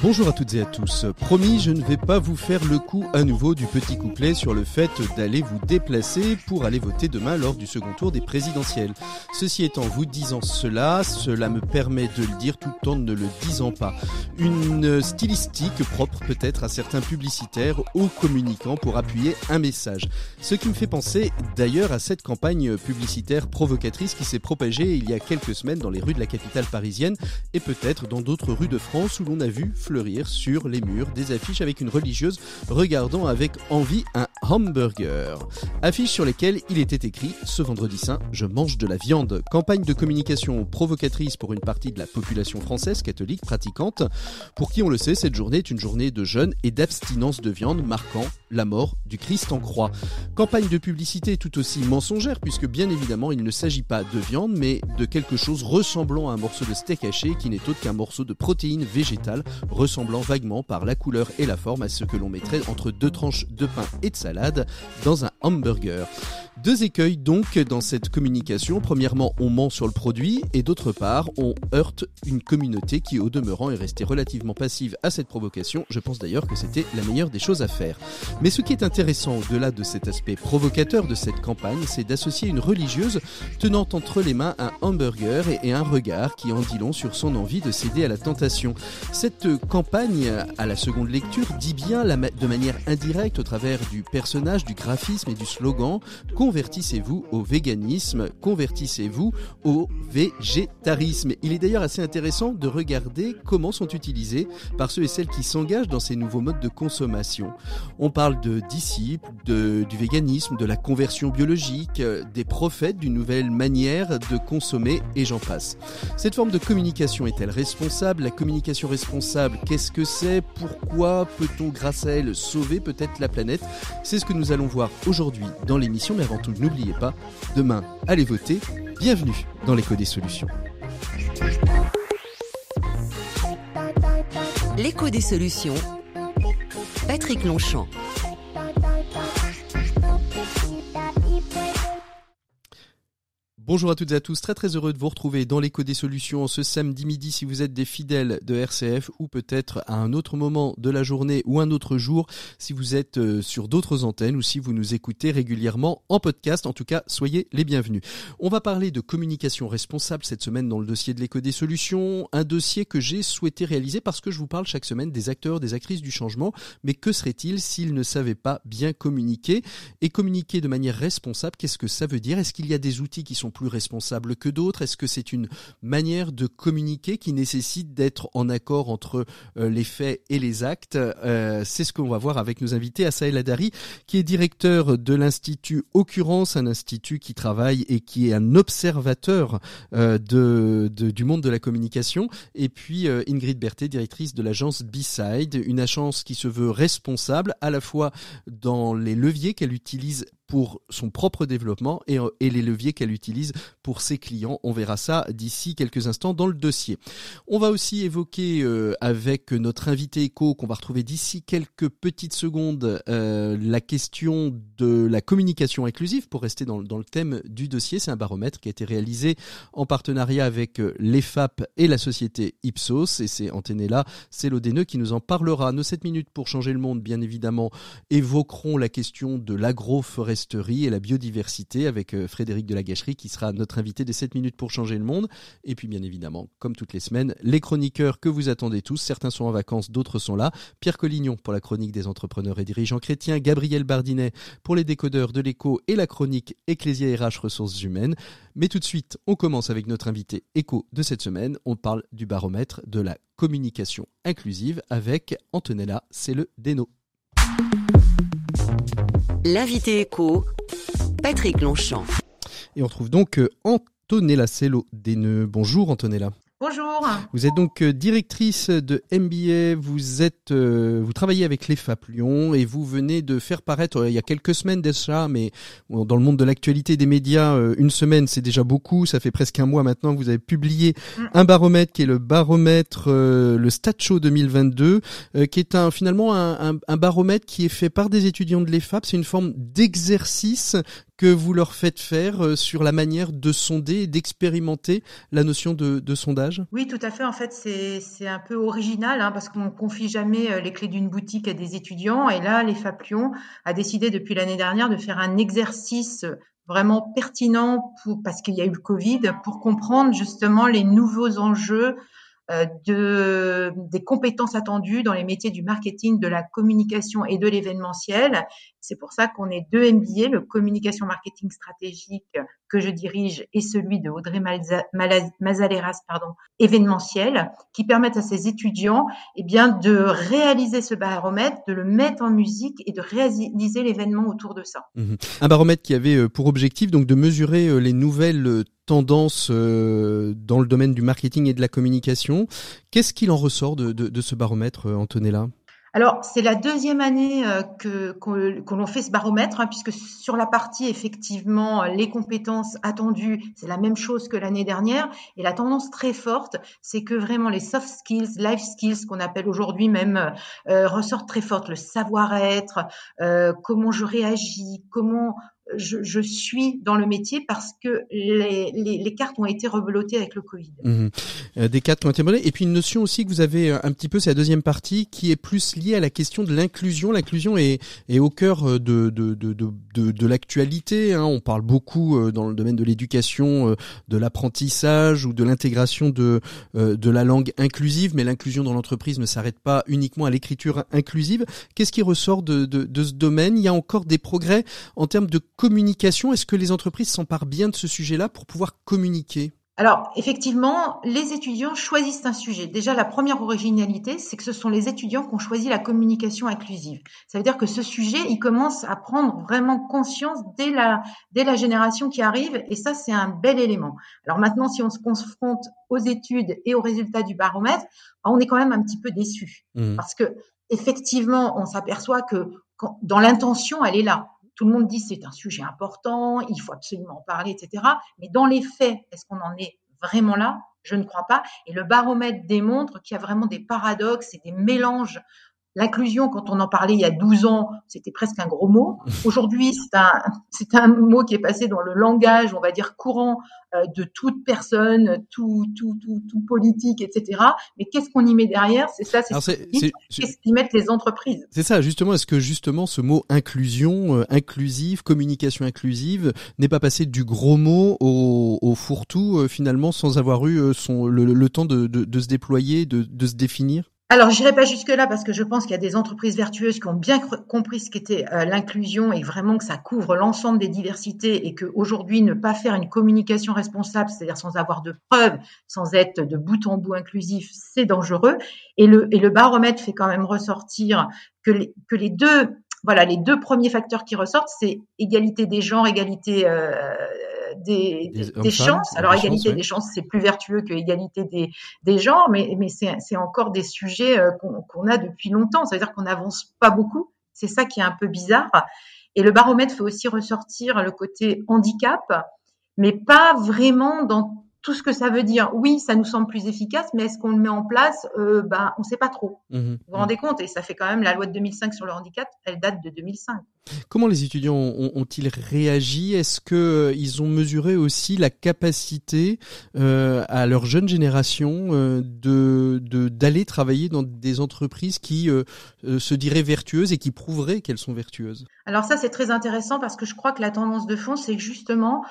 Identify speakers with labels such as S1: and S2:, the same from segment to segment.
S1: Bonjour à toutes et à tous. Promis, je ne vais pas vous faire le coup à nouveau du petit couplet sur le fait d'aller vous déplacer pour aller voter demain lors du second tour des présidentielles. Ceci étant, vous disant cela, cela me permet de le dire tout en ne le disant pas. Une stylistique propre peut-être à certains publicitaires ou communicants pour appuyer un message. Ce qui me fait penser d'ailleurs à cette campagne publicitaire provocatrice qui s'est propagée il y a quelques semaines dans les rues de la capitale parisienne et peut-être dans d'autres rues de France où l'on a vu fleurir sur les murs des affiches avec une religieuse regardant avec envie un hamburger. Affiches sur lesquelles il était écrit Ce vendredi saint, je mange de la viande. Campagne de communication provocatrice pour une partie de la population française catholique pratiquante, pour qui on le sait, cette journée est une journée de jeûne et d'abstinence de viande marquant la mort du Christ en croix. Campagne de publicité tout aussi mensongère puisque bien évidemment il ne s'agit pas de viande mais de quelque chose ressemblant à un morceau de steak haché qui n'est autre qu'un morceau de protéines végétales ressemblant vaguement par la couleur et la forme à ce que l'on mettrait entre deux tranches de pain et de salade dans un hamburger. Deux écueils donc dans cette communication. Premièrement, on ment sur le produit et d'autre part, on heurte une communauté qui au demeurant est restée relativement passive à cette provocation. Je pense d'ailleurs que c'était la meilleure des choses à faire. Mais ce qui est intéressant au-delà de cet aspect provocateur de cette campagne, c'est d'associer une religieuse tenant entre les mains un hamburger et un regard qui en dit long sur son envie de céder à la tentation. Cette campagne, à la seconde lecture, dit bien de manière indirecte au travers du personnage, du graphisme et du slogan convertissez-vous au véganisme, convertissez-vous au végétarisme. Il est d'ailleurs assez intéressant de regarder comment sont utilisés par ceux et celles qui s'engagent dans ces nouveaux modes de consommation. On parle de disciples, du véganisme, de la conversion biologique, euh, des prophètes d'une nouvelle manière de consommer et j'en passe. Cette forme de communication est-elle responsable? La communication responsable, qu'est-ce que c'est? Pourquoi peut-on grâce à elle sauver peut-être la planète? C'est ce que nous allons voir aujourd'hui dans l'émission, mais n'oubliez pas, demain, allez voter. Bienvenue dans l'écho des solutions.
S2: L'écho des solutions. Patrick Longchamp.
S1: Bonjour à toutes et à tous, très très heureux de vous retrouver dans l'écho des solutions ce samedi midi si vous êtes des fidèles de RCF ou peut-être à un autre moment de la journée ou un autre jour si vous êtes euh, sur d'autres antennes ou si vous nous écoutez régulièrement en podcast. En tout cas, soyez les bienvenus. On va parler de communication responsable cette semaine dans le dossier de l'écho des solutions, un dossier que j'ai souhaité réaliser parce que je vous parle chaque semaine des acteurs, des actrices du changement, mais que serait-il s'ils ne savaient pas bien communiquer et communiquer de manière responsable, qu'est-ce que ça veut dire? Est-ce qu'il y a des outils qui sont plus responsables que d'autres? Est-ce que c'est une manière de communiquer qui nécessite d'être en accord entre euh, les faits et les actes? Euh, C'est ce qu'on va voir avec nos invités. Asael Adari, qui est directeur de l'Institut Occurrence, un institut qui travaille et qui est un observateur euh, du monde de la communication. Et puis Ingrid Berthet, directrice de l'agence B-Side, une agence qui se veut responsable à la fois dans les leviers qu'elle utilise pour son propre développement et, et les leviers qu'elle utilise pour ses clients. On verra ça d'ici quelques instants dans le dossier. On va aussi évoquer euh, avec notre invité éco qu'on va retrouver d'ici quelques petites secondes euh, la question de la communication inclusive pour rester dans, dans le thème du dossier. C'est un baromètre qui a été réalisé en partenariat avec euh, l'EFAP et la société Ipsos et c'est Antenella, l'ODNE qui nous en parlera. Nos 7 minutes pour changer le monde, bien évidemment, évoqueront la question de l'agroforesterie et la biodiversité avec euh, Frédéric de la Gâcherie qui sera notre invité des 7 minutes pour changer le monde. Et puis bien évidemment, comme toutes les semaines, les chroniqueurs que vous attendez tous. Certains sont en vacances, d'autres sont là. Pierre Collignon pour la chronique des entrepreneurs et dirigeants chrétiens, Gabriel Bardinet pour les décodeurs de l'écho et la chronique Ecclésia RH ressources humaines. Mais tout de suite, on commence avec notre invité écho de cette semaine. On parle du baromètre de la communication inclusive avec Antonella, c'est le Deno.
S2: L'invité écho, Patrick Longchamp.
S1: Et on trouve donc euh, Antonella Cello des Bonjour Antonella.
S3: Bonjour.
S1: Vous êtes donc euh, directrice de MBA, vous êtes, euh, vous travaillez avec les FAP Lyon et vous venez de faire paraître euh, il y a quelques semaines déjà, mais dans le monde de l'actualité des médias, une semaine c'est déjà beaucoup, ça fait presque un mois maintenant que vous avez publié mm. un baromètre qui est le baromètre, le StatShow 2022, qui est un finalement un, un, un, baromètre qui est fait par des étudiants de l'EFAP. C'est une forme d'exercice que vous leur faites faire euh, sur la manière de sonder et d'expérimenter la notion de, sondage?
S3: Oui, tout à fait. En fait, c'est un peu original hein, parce qu'on confie jamais euh, les clés d'une boutique à des étudiants. Et là, les Faplion a décidé depuis l'année dernière de faire un exercice vraiment pertinent parce qu'il y a eu le Covid pour comprendre justement les nouveaux enjeux euh, de, des compétences attendues dans les métiers du marketing, de la communication et de l'événementiel. C'est pour ça qu'on est deux MBA, le communication marketing stratégique que je dirige et celui de Audrey Mazaleras, événementiel, qui permettent à ces étudiants eh bien, de réaliser ce baromètre, de le mettre en musique et de réaliser l'événement autour de ça.
S1: Mmh Un baromètre qui avait euh, pour objectif donc de mesurer euh, les nouvelles euh, dans le domaine du marketing et de la communication. Qu'est-ce qu'il en ressort de, de, ce baromètre, Antonella?
S3: Alors, c'est la deuxième année euh, que l'on fait ce baromètre, hein, puisque sur la partie effectivement les compétences attendues, c'est la même chose que l'année dernière. Et la tendance très forte, c'est que vraiment les soft skills, life skills, qu'on appelle aujourd'hui même, euh, ressortent très fortes. Le savoir-être, euh, comment je réagis, comment je, je, suis dans le métier parce que les, les, les cartes ont été rebelotées avec le Covid.
S1: Mmh. Euh, des cartes ont été rebelotées. Et puis une notion aussi que vous avez euh, un petit peu, c'est la deuxième partie, qui est plus liée à la question de l'inclusion. L'inclusion est, est au cœur euh, de, de, de, de, de l'actualité. Hein. On parle beaucoup dans le domaine de l'éducation, de l'apprentissage ou de l'intégration de, de la langue inclusive, mais l'inclusion dans l'entreprise ne s'arrête pas uniquement à l'écriture inclusive. Qu'est-ce qui ressort de, de, de ce domaine? Il y a encore des progrès en termes de communication. Est-ce que les entreprises s'emparent bien de ce sujet-là pour pouvoir communiquer?
S3: Alors, effectivement, les étudiants choisissent un sujet. Déjà, la première originalité, c'est que ce sont les étudiants qui ont choisi la communication inclusive. Ça veut dire que ce sujet, il commence à prendre vraiment conscience dès la, dès la génération qui arrive, et ça, c'est un bel élément. Alors maintenant, si on se confronte aux études et aux résultats du baromètre, on est quand même un petit peu déçu. Mmh. Parce que, effectivement, on s'aperçoit que dans l'intention, elle est là. Tout le monde dit c'est un sujet important, il faut absolument en parler, etc. Mais dans les faits, est-ce qu'on en est vraiment là? Je ne crois pas. Et le baromètre démontre qu'il y a vraiment des paradoxes et des mélanges L'inclusion, quand on en parlait il y a 12 ans, c'était presque un gros mot. Aujourd'hui, c'est un, c'est un mot qui est passé dans le langage, on va dire, courant euh, de toute personne, tout, tout, tout, tout politique, etc. Mais qu'est-ce qu'on y met derrière? C'est ça, c'est qu'est-ce qu'y mettent les entreprises?
S1: C'est ça, justement. Est-ce que justement ce mot inclusion, euh, inclusive, communication inclusive, n'est pas passé du gros mot au, au fourre-tout euh, finalement, sans avoir eu son le, temps de, de, de se déployer, de, de se définir?
S3: Alors, j'irai pas jusque-là parce que je pense qu'il y a des entreprises vertueuses qui ont bien compris ce qu'était euh, l'inclusion et vraiment que ça couvre l'ensemble des diversités et qu'aujourd'hui, ne pas faire une communication responsable, c'est-à-dire sans avoir de preuves, sans être de bout en bout inclusif, c'est dangereux. Et le, et le baromètre fait quand même ressortir que les, que les deux, voilà, les deux premiers facteurs qui ressortent, c'est égalité des genres, égalité euh, des, des, chances. Alors, égalité des chances, c'est plus vertueux que égalité des, des genres, mais, mais c'est encore des sujets euh, qu'on a depuis longtemps. C'est-à-dire qu'on n'avance pas beaucoup. C'est ça qui est un peu bizarre. Et le baromètre fait aussi ressortir le côté handicap, mais pas vraiment dans tout ce que ça veut dire. Oui, ça nous semble plus efficace, mais est-ce qu'on le met en place euh, Ben, on ne sait pas trop. Mmh vous vous rendez compte? Et ça fait quand même la loi de 2005 sur le handicap, elle date de 2005.
S1: Comment les étudiants ont-ils réagi? Est-ce que euh, ont mesuré aussi la capacité euh, à leur jeune génération euh, d'aller travailler dans des entreprises qui se diraient vertueuses et qui prouveraient qu'elles sont vertueuses?
S3: Alors ça c'est très intéressant parce que je crois que la tendance de fond c'est justement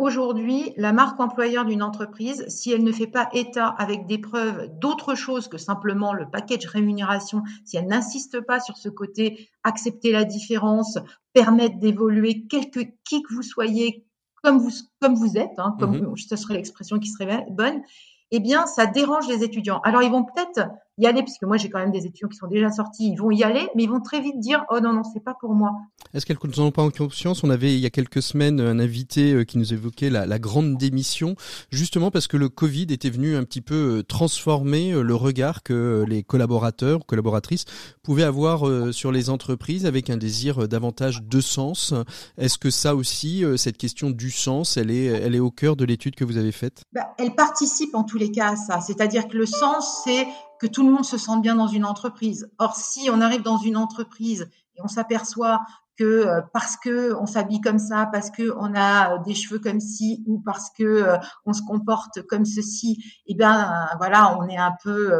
S3: aujourd'hui la marque employeur d'une entreprise, si elle ne fait pas état avec des preuves d'autre chose que simplement le package rémunération, si elle n'insiste pas sur ce côté accepter la différence, permettre d'évoluer, quelque qui que vous soyez, comme vous comme vous êtes, hein, comme mm-hmm. ce serait l'expression qui serait bonne, eh bien, ça dérange les étudiants. Alors, ils vont peut-être, y aller, puisque moi j'ai quand même des étudiants qui sont déjà sortis, ils vont y aller, mais ils vont très vite dire oh non non c'est pas pour moi.
S1: Est-ce qu'elles ne ont pas en conscience? On avait il y a quelques semaines un invité euh, qui nous évoquait la, la grande démission, justement parce que le Covid était venu un petit peu euh, transformer euh, le regard que les collaborateurs, collaboratrices pouvaient avoir sur les entreprises avec un désir davantage de sens. Est-ce que ça aussi, cette question du sens, elle est, elle est au cœur de l'étude que vous avez faite?
S3: Bah, Elle participe en tous les cas à ça. C'est-à-dire que le sens, c'est que tout le monde se sente bien dans une entreprise. Or, si on arrive dans une entreprise et on s'aperçoit que euh, parce que on s'habille comme ça, parce que on a euh, des cheveux comme ci ou parce que euh, on se comporte comme ceci, eh bien voilà, on est un peu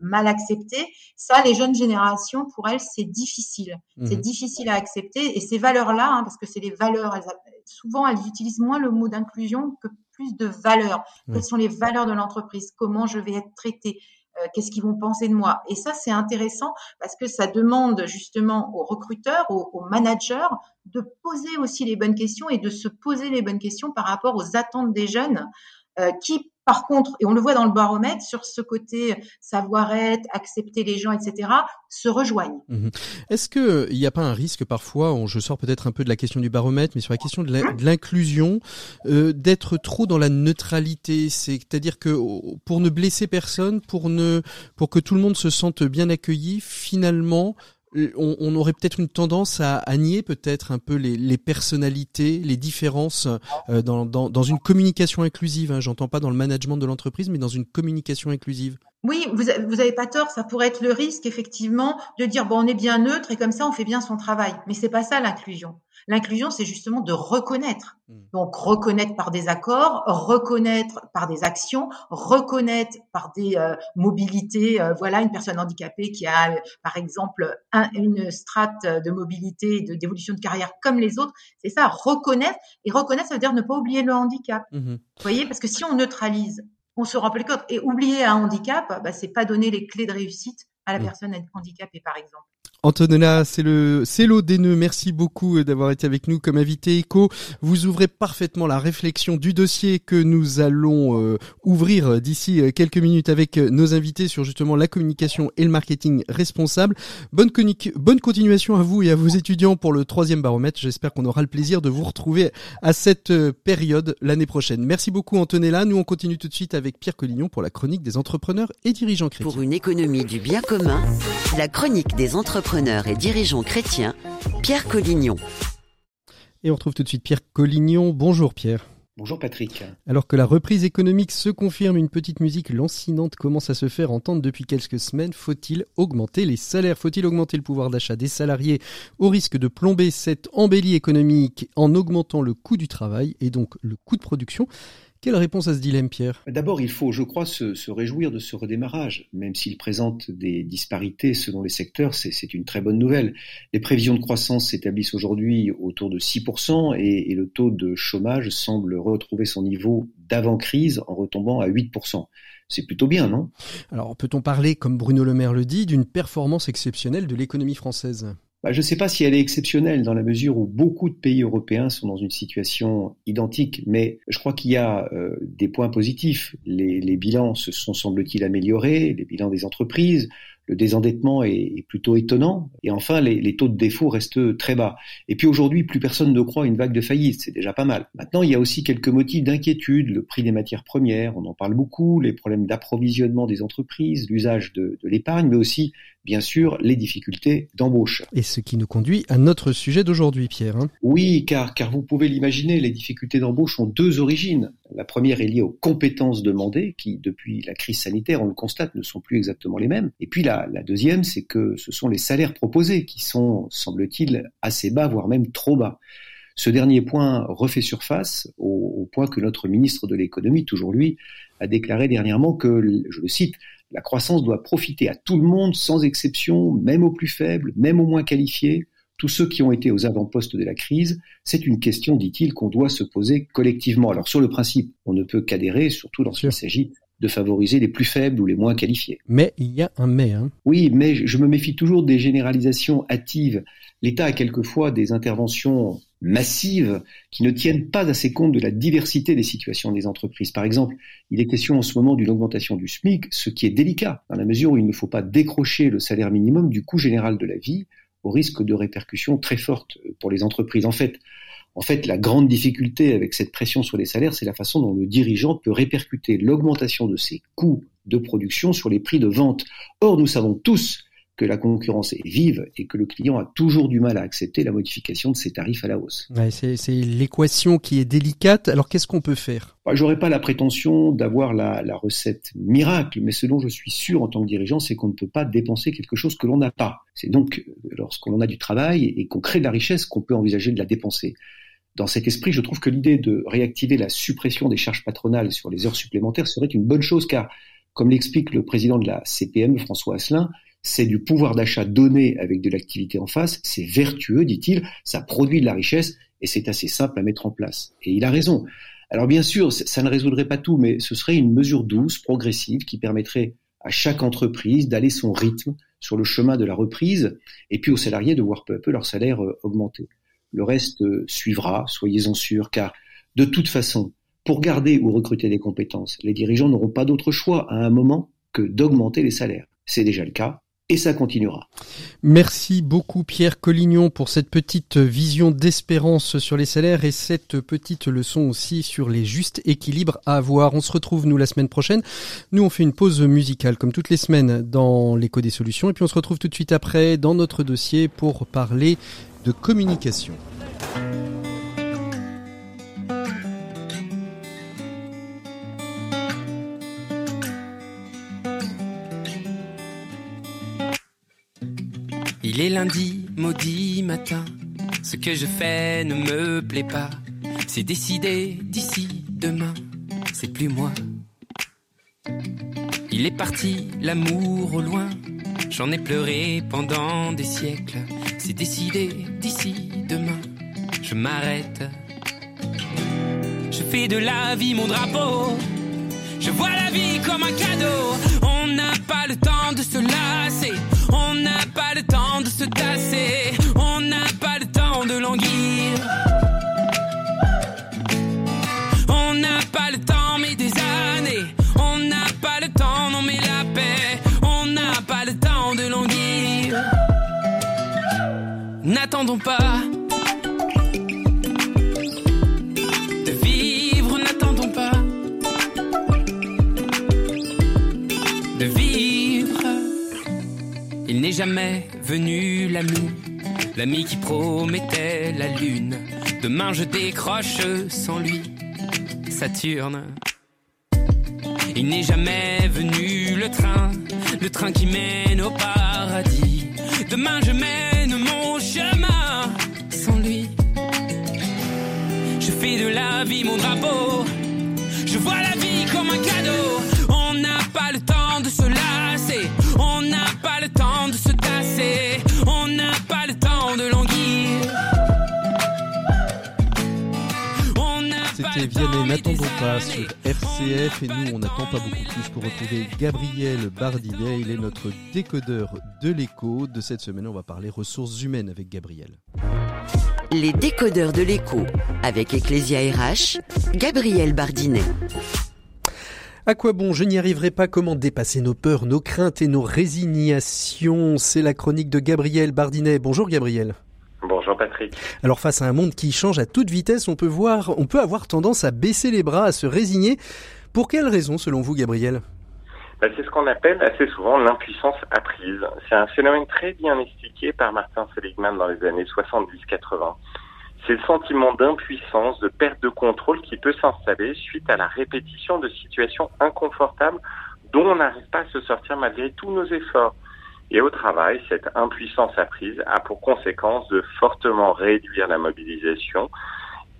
S3: mal accepté. Ça, les jeunes générations, pour elles, c'est difficile. C'est mmh difficile à accepter et ces valeurs-là, hein, parce que c'est les valeurs. souvent, elles utilisent moins le mot d'inclusion que plus de valeurs. Quelles sont les valeurs de l'entreprise? Comment je vais être traité euh, qu'est-ce qu'ils vont penser de moi. Et ça, c'est intéressant parce que ça demande justement aux recruteurs, aux, managers de poser aussi les bonnes questions et de se poser les bonnes questions par rapport aux attentes des jeunes euh, qui par contre, et on le voit dans le baromètre, sur ce côté savoir-être, accepter les gens, etc., se rejoignent.
S1: Mhm. Est-ce qu'il n'y a pas un risque parfois, je sors peut-être un peu de la question du baromètre, mais sur la question de l'inclusion, euh, d'être trop dans la neutralité, c'est-à-dire que pour ne blesser personne, pour ne, pour que tout le monde se sente bien accueilli, finalement, on, aurait peut-être une tendance à, nier peut-être un peu les, personnalités, les différences euh, dans, une communication inclusive. Hein. J'entends pas dans le management de l'entreprise, mais dans une communication inclusive.
S3: Oui, vous, vous avez pas tort. Ça pourrait être le risque effectivement de dire bon, on est bien neutre et comme ça on fait bien son travail. Mais c'est pas ça l'inclusion. L'inclusion, c'est justement de reconnaître. Hmm. Donc, reconnaître par des accords, reconnaître par des actions, reconnaître par des euh, mobilités. Euh, voilà, une personne handicapée qui a, par exemple, une strate de mobilité, de d'évolution de carrière comme les autres. C'est ça, reconnaître. Et reconnaître, ça veut dire ne pas oublier le handicap. Hmm. Vous voyez, parce que si on neutralise, on se rappelle compte. Et oublier un handicap, bah, c'est pas donner les clés de réussite à la hmm. personne handicapée, par exemple.
S1: Antonella, c'est le c'est l'eau des nœuds. Merci beaucoup d'avoir été avec nous comme invité éco. Vous ouvrez parfaitement la réflexion du dossier que nous allons euh, ouvrir d'ici euh, quelques minutes avec euh, nos invités sur justement la communication et le marketing responsable. Bonne, bonne continuation à vous et à vos étudiants pour le troisième baromètre. J'espère qu'on aura le plaisir de vous retrouver à cette période l'année prochaine. Merci beaucoup Antonella. Nous on continue tout de suite avec Pierre Collignon pour la chronique des entrepreneurs et dirigeants chrétiens.
S2: Pour une économie du bien commun, la chronique des entrepreneurs et dirigeant chrétien, Pierre Collignon.
S1: Et on retrouve tout de suite Pierre Collignon. Bonjour Pierre.
S4: Bonjour Patrick.
S1: Alors que la reprise économique se confirme, une petite musique lancinante commence à se faire entendre depuis quelques semaines. Faut-il augmenter les salaires? Faut-il augmenter le pouvoir d'achat des salariés au risque de plomber cette embellie économique en augmentant le coût du travail et donc le coût de production? Quelle réponse à ce dilemme, Pierre?
S4: D'abord, il faut, je crois, se, réjouir de ce redémarrage, même s'il présente des disparités selon les secteurs, c'est une très bonne nouvelle. Les prévisions de croissance s'établissent aujourd'hui autour de 6% et, et le taux de chômage semble retrouver son niveau d'avant-crise en retombant à 8% c'est plutôt bien, non?
S1: Alors peut-on parler, comme Bruno Le Maire le dit, d'une performance exceptionnelle de l'économie française?
S4: Bah, je ne sais pas si elle est exceptionnelle dans la mesure où beaucoup de pays européens sont dans une situation identique, mais je crois qu'il y a euh, des points positifs. Les, les bilans se sont, semble-t-il, améliorés, les bilans des entreprises, le désendettement est, plutôt étonnant. Et enfin, les, taux de défaut restent très bas. Et puis aujourd'hui, plus personne ne croit à une vague de faillite. C'est déjà pas mal. Maintenant, il y a aussi quelques motifs d'inquiétude. Le prix des matières premières, on en parle beaucoup, les problèmes d'approvisionnement des entreprises, l'usage de, de l'épargne, mais aussi, bien sûr, les difficultés d'embauche.
S1: Et ce qui nous conduit à notre sujet d'aujourd'hui, Pierre. Hein.
S4: Oui, car, car vous pouvez l'imaginer, les difficultés d'embauche ont deux origines. La première est liée aux compétences demandées, qui, depuis la crise sanitaire, on le constate, ne sont plus exactement les mêmes. Et puis la, la deuxième, c'est que ce sont les salaires proposés qui sont, semble-t-il, assez bas, voire même trop bas. Ce dernier point refait surface au, au point que notre ministre de l'économie, toujours lui, a déclaré dernièrement que, je le cite, la croissance doit profiter à tout le monde sans exception, même aux plus faibles, même aux moins qualifiés, tous ceux qui ont été aux avant-postes de la crise, c'est une question, dit-il, qu'on doit se poser collectivement. Alors sur le principe, on ne peut qu'adhérer, surtout lorsqu'il s'agit de favoriser les plus faibles ou les moins qualifiés.
S1: Mais il y a un mais. Hein.
S4: Oui, mais je me méfie toujours des généralisations hâtives. L'État a quelquefois des interventions massives qui ne tiennent pas assez compte de la diversité des situations des entreprises. Par exemple, il est question en ce moment d'une augmentation du SMIC, ce qui est délicat, dans la mesure où il ne faut pas décrocher le salaire minimum du coût général de la vie, au risque de répercussions très fortes pour les entreprises. En fait, en fait, la grande difficulté avec cette pression sur les salaires, c'est la façon dont le dirigeant peut répercuter l'augmentation de ses coûts de production sur les prix de vente. Or, nous savons tous que la concurrence est vive et que le client a toujours du mal à accepter la modification de ses tarifs à la hausse.
S1: c'est l'équation qui est délicate. Alors qu'est-ce qu'on peut faire?
S4: Bah, J'aurais pas la prétention d'avoir la, la, recette miracle, mais ce dont je suis sûr en tant que dirigeant, c'est qu'on ne peut pas dépenser quelque chose que l'on n'a pas. C'est donc lorsqu'on a du travail et qu'on crée de la richesse qu'on peut envisager de la dépenser. Dans cet esprit, je trouve que l'idée de réactiver la suppression des charges patronales sur les heures supplémentaires serait une bonne chose car, comme l'explique le président de la CPM, François Asselin, c'est du pouvoir d'achat donné avec de l'activité en face, c'est vertueux, dit-il, ça produit de la richesse et c'est assez simple à mettre en place. Et il a raison. Alors bien sûr, ça ne résoudrait pas tout, mais ce serait une mesure douce, progressive, qui permettrait à chaque entreprise d'aller son rythme sur le chemin de la reprise, et puis aux salariés de voir peu à peu leur salaire euh, augmenter. Le reste euh, suivra, soyez-en sûrs, car de toute façon, pour garder ou recruter des compétences, les dirigeants n'auront pas d'autre choix à un moment que d'augmenter les salaires. C'est déjà le cas, et ça continuera.
S1: Merci beaucoup Pierre Collignon pour cette petite vision d'espérance sur les salaires et cette petite leçon aussi sur les justes équilibres à avoir. On se retrouve nous la semaine prochaine. Nous on fait une pause musicale comme toutes les semaines dans l'écho des solutions et puis on se retrouve tout de suite après dans notre dossier pour parler de communication.
S5: Il est lundi, maudit matin. Ce que je fais ne me plaît pas. C'est décidé d'ici demain. C'est plus moi. Il est parti, l'amour au loin. J'en ai pleuré pendant des siècles. C'est décidé d'ici demain. Je m'arrête. Je fais de la vie mon drapeau. Je vois la vie comme un cadeau. On n'a pas le temps de se lasser. On n'a pas le temps de se tasser. On n'a pas le temps de languir. On n'a pas le temps, mais des années. On n'a pas le temps, non, mais la paix. On n'a pas le temps de languir. N'attendons pas. Jamais venu l'ami, l'ami qui promettait la lune. Demain je décroche sans lui, Saturne. Il n'est jamais venu le train, le train qui mène au paradis. Demain je mène
S1: C'était Vianney, n'attendons pas sur RCF et nous on n'attend pas beaucoup plus pour retrouver Gabriel Bardinet, il est notre décodeur de l'écho. De cette semaine on va parler ressources humaines avec Gabriel.
S2: Les décodeurs de l'écho avec Ecclesia RH, Gabriel Bardinet.
S1: À quoi bon Je n'y arriverai pas. Comment dépasser nos peurs, nos craintes et nos résignations? C'est la chronique de Gabriel Bardinet. Bonjour Gabriel.
S6: Bonjour Patrick.
S1: Alors face à un monde qui change à toute vitesse, on peut voir, on peut avoir tendance à baisser les bras, à se résigner. Pour quelles raisons selon vous Gabriel?
S6: Bah, C'est ce qu'on appelle assez souvent l'impuissance apprise. C'est un phénomène très bien expliqué par Martin Seligman dans les années 70-80 c'est le sentiment d'impuissance, de perte de contrôle qui peut s'installer suite à la répétition de situations inconfortables dont on n'arrive pas à se sortir malgré tous nos efforts. Et au travail, cette impuissance apprise a pour conséquence de fortement réduire la mobilisation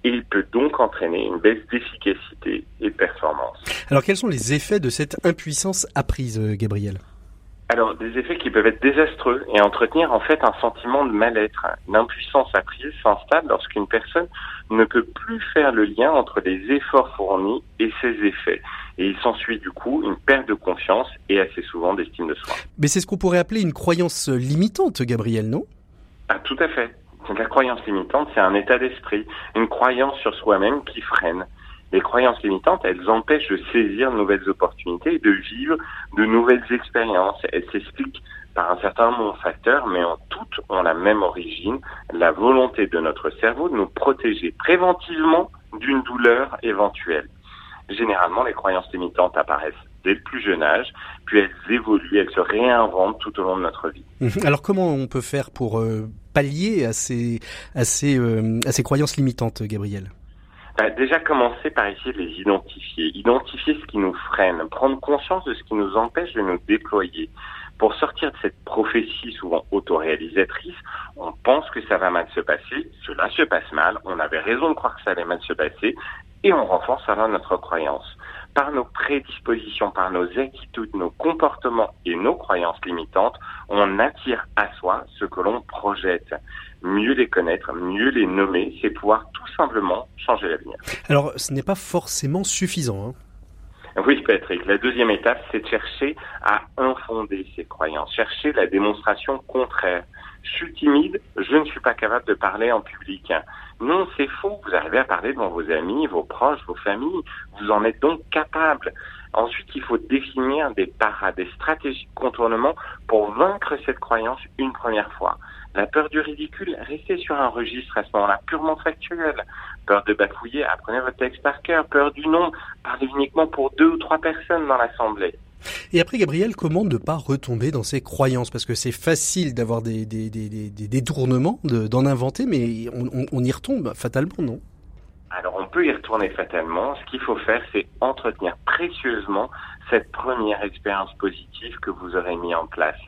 S6: et il peut donc entraîner une baisse d'efficacité et de performance.
S1: Alors quels sont les effets de cette impuissance apprise, euh, Gabriel?
S6: Alors, des effets qui peuvent être désastreux et entretenir en fait un sentiment de mal-être. L'impuissance apprise s'installe lorsqu'une personne ne peut plus faire le lien entre les efforts fournis et ses effets. Et il s'ensuit du coup une perte de confiance et assez souvent d'estime de soi.
S1: Mais c'est ce qu'on pourrait appeler une croyance limitante, Gabriel, non?
S6: Ah, tout à fait. La croyance limitante, c'est un état d'esprit, une croyance sur soi-même qui freine. Les croyances limitantes, elles empêchent de saisir de nouvelles opportunités et de vivre de nouvelles expériences. Elles s'expliquent par un certain nombre de facteurs, mais en toutes ont la même origine, la volonté de notre cerveau de nous protéger préventivement d'une douleur éventuelle. Généralement, les croyances limitantes apparaissent dès le plus jeune âge, puis elles évoluent, elles se réinventent tout au long de notre vie.
S1: Mhm. Alors comment on peut faire pour euh, pallier à ces, à, ces, euh, à ces croyances limitantes, Gabriel?
S6: Bah, déjà commencer par essayer de les identifier, identifier ce qui nous freine, prendre conscience de ce qui nous empêche de nous déployer. Pour sortir de cette prophétie souvent autoréalisatrice, on pense que ça va mal se passer, cela se passe mal, on avait raison de croire que ça allait mal se passer, et on renforce alors notre croyance. Par nos prédispositions, par nos attitudes, nos comportements et nos croyances limitantes, on attire à soi ce que l'on projette. Mieux les connaître, mieux les nommer, c'est pouvoir tout simplement changer l'avenir.
S1: Alors, ce n'est pas forcément suffisant. Hein
S6: oui, Patrick. La deuxième étape, c'est de chercher à infonder ses croyances, chercher la démonstration contraire. Je suis timide, je ne suis pas capable de parler en public. Non, c'est faux. Vous arrivez à parler devant vos amis, vos proches, vos familles. Vous en êtes donc capable. Ensuite, il faut définir des parades, des stratégies de contournement pour vaincre cette croyance une première fois. La peur du ridicule, restez sur un registre à ce moment-là purement factuel. Peur de bafouiller, apprenez votre texte par cœur. Peur du nom, parlez uniquement pour deux ou trois personnes dans l'assemblée.
S1: Et après, Gabriel, comment ne pas retomber dans ces croyances? Parce que c'est facile d'avoir des, détournements, d'en inventer, mais on, on y retombe fatalement, non?
S6: Alors on peut y retourner fatalement. Ce qu'il faut faire, c'est entretenir précieusement cette première expérience positive que vous aurez mis en place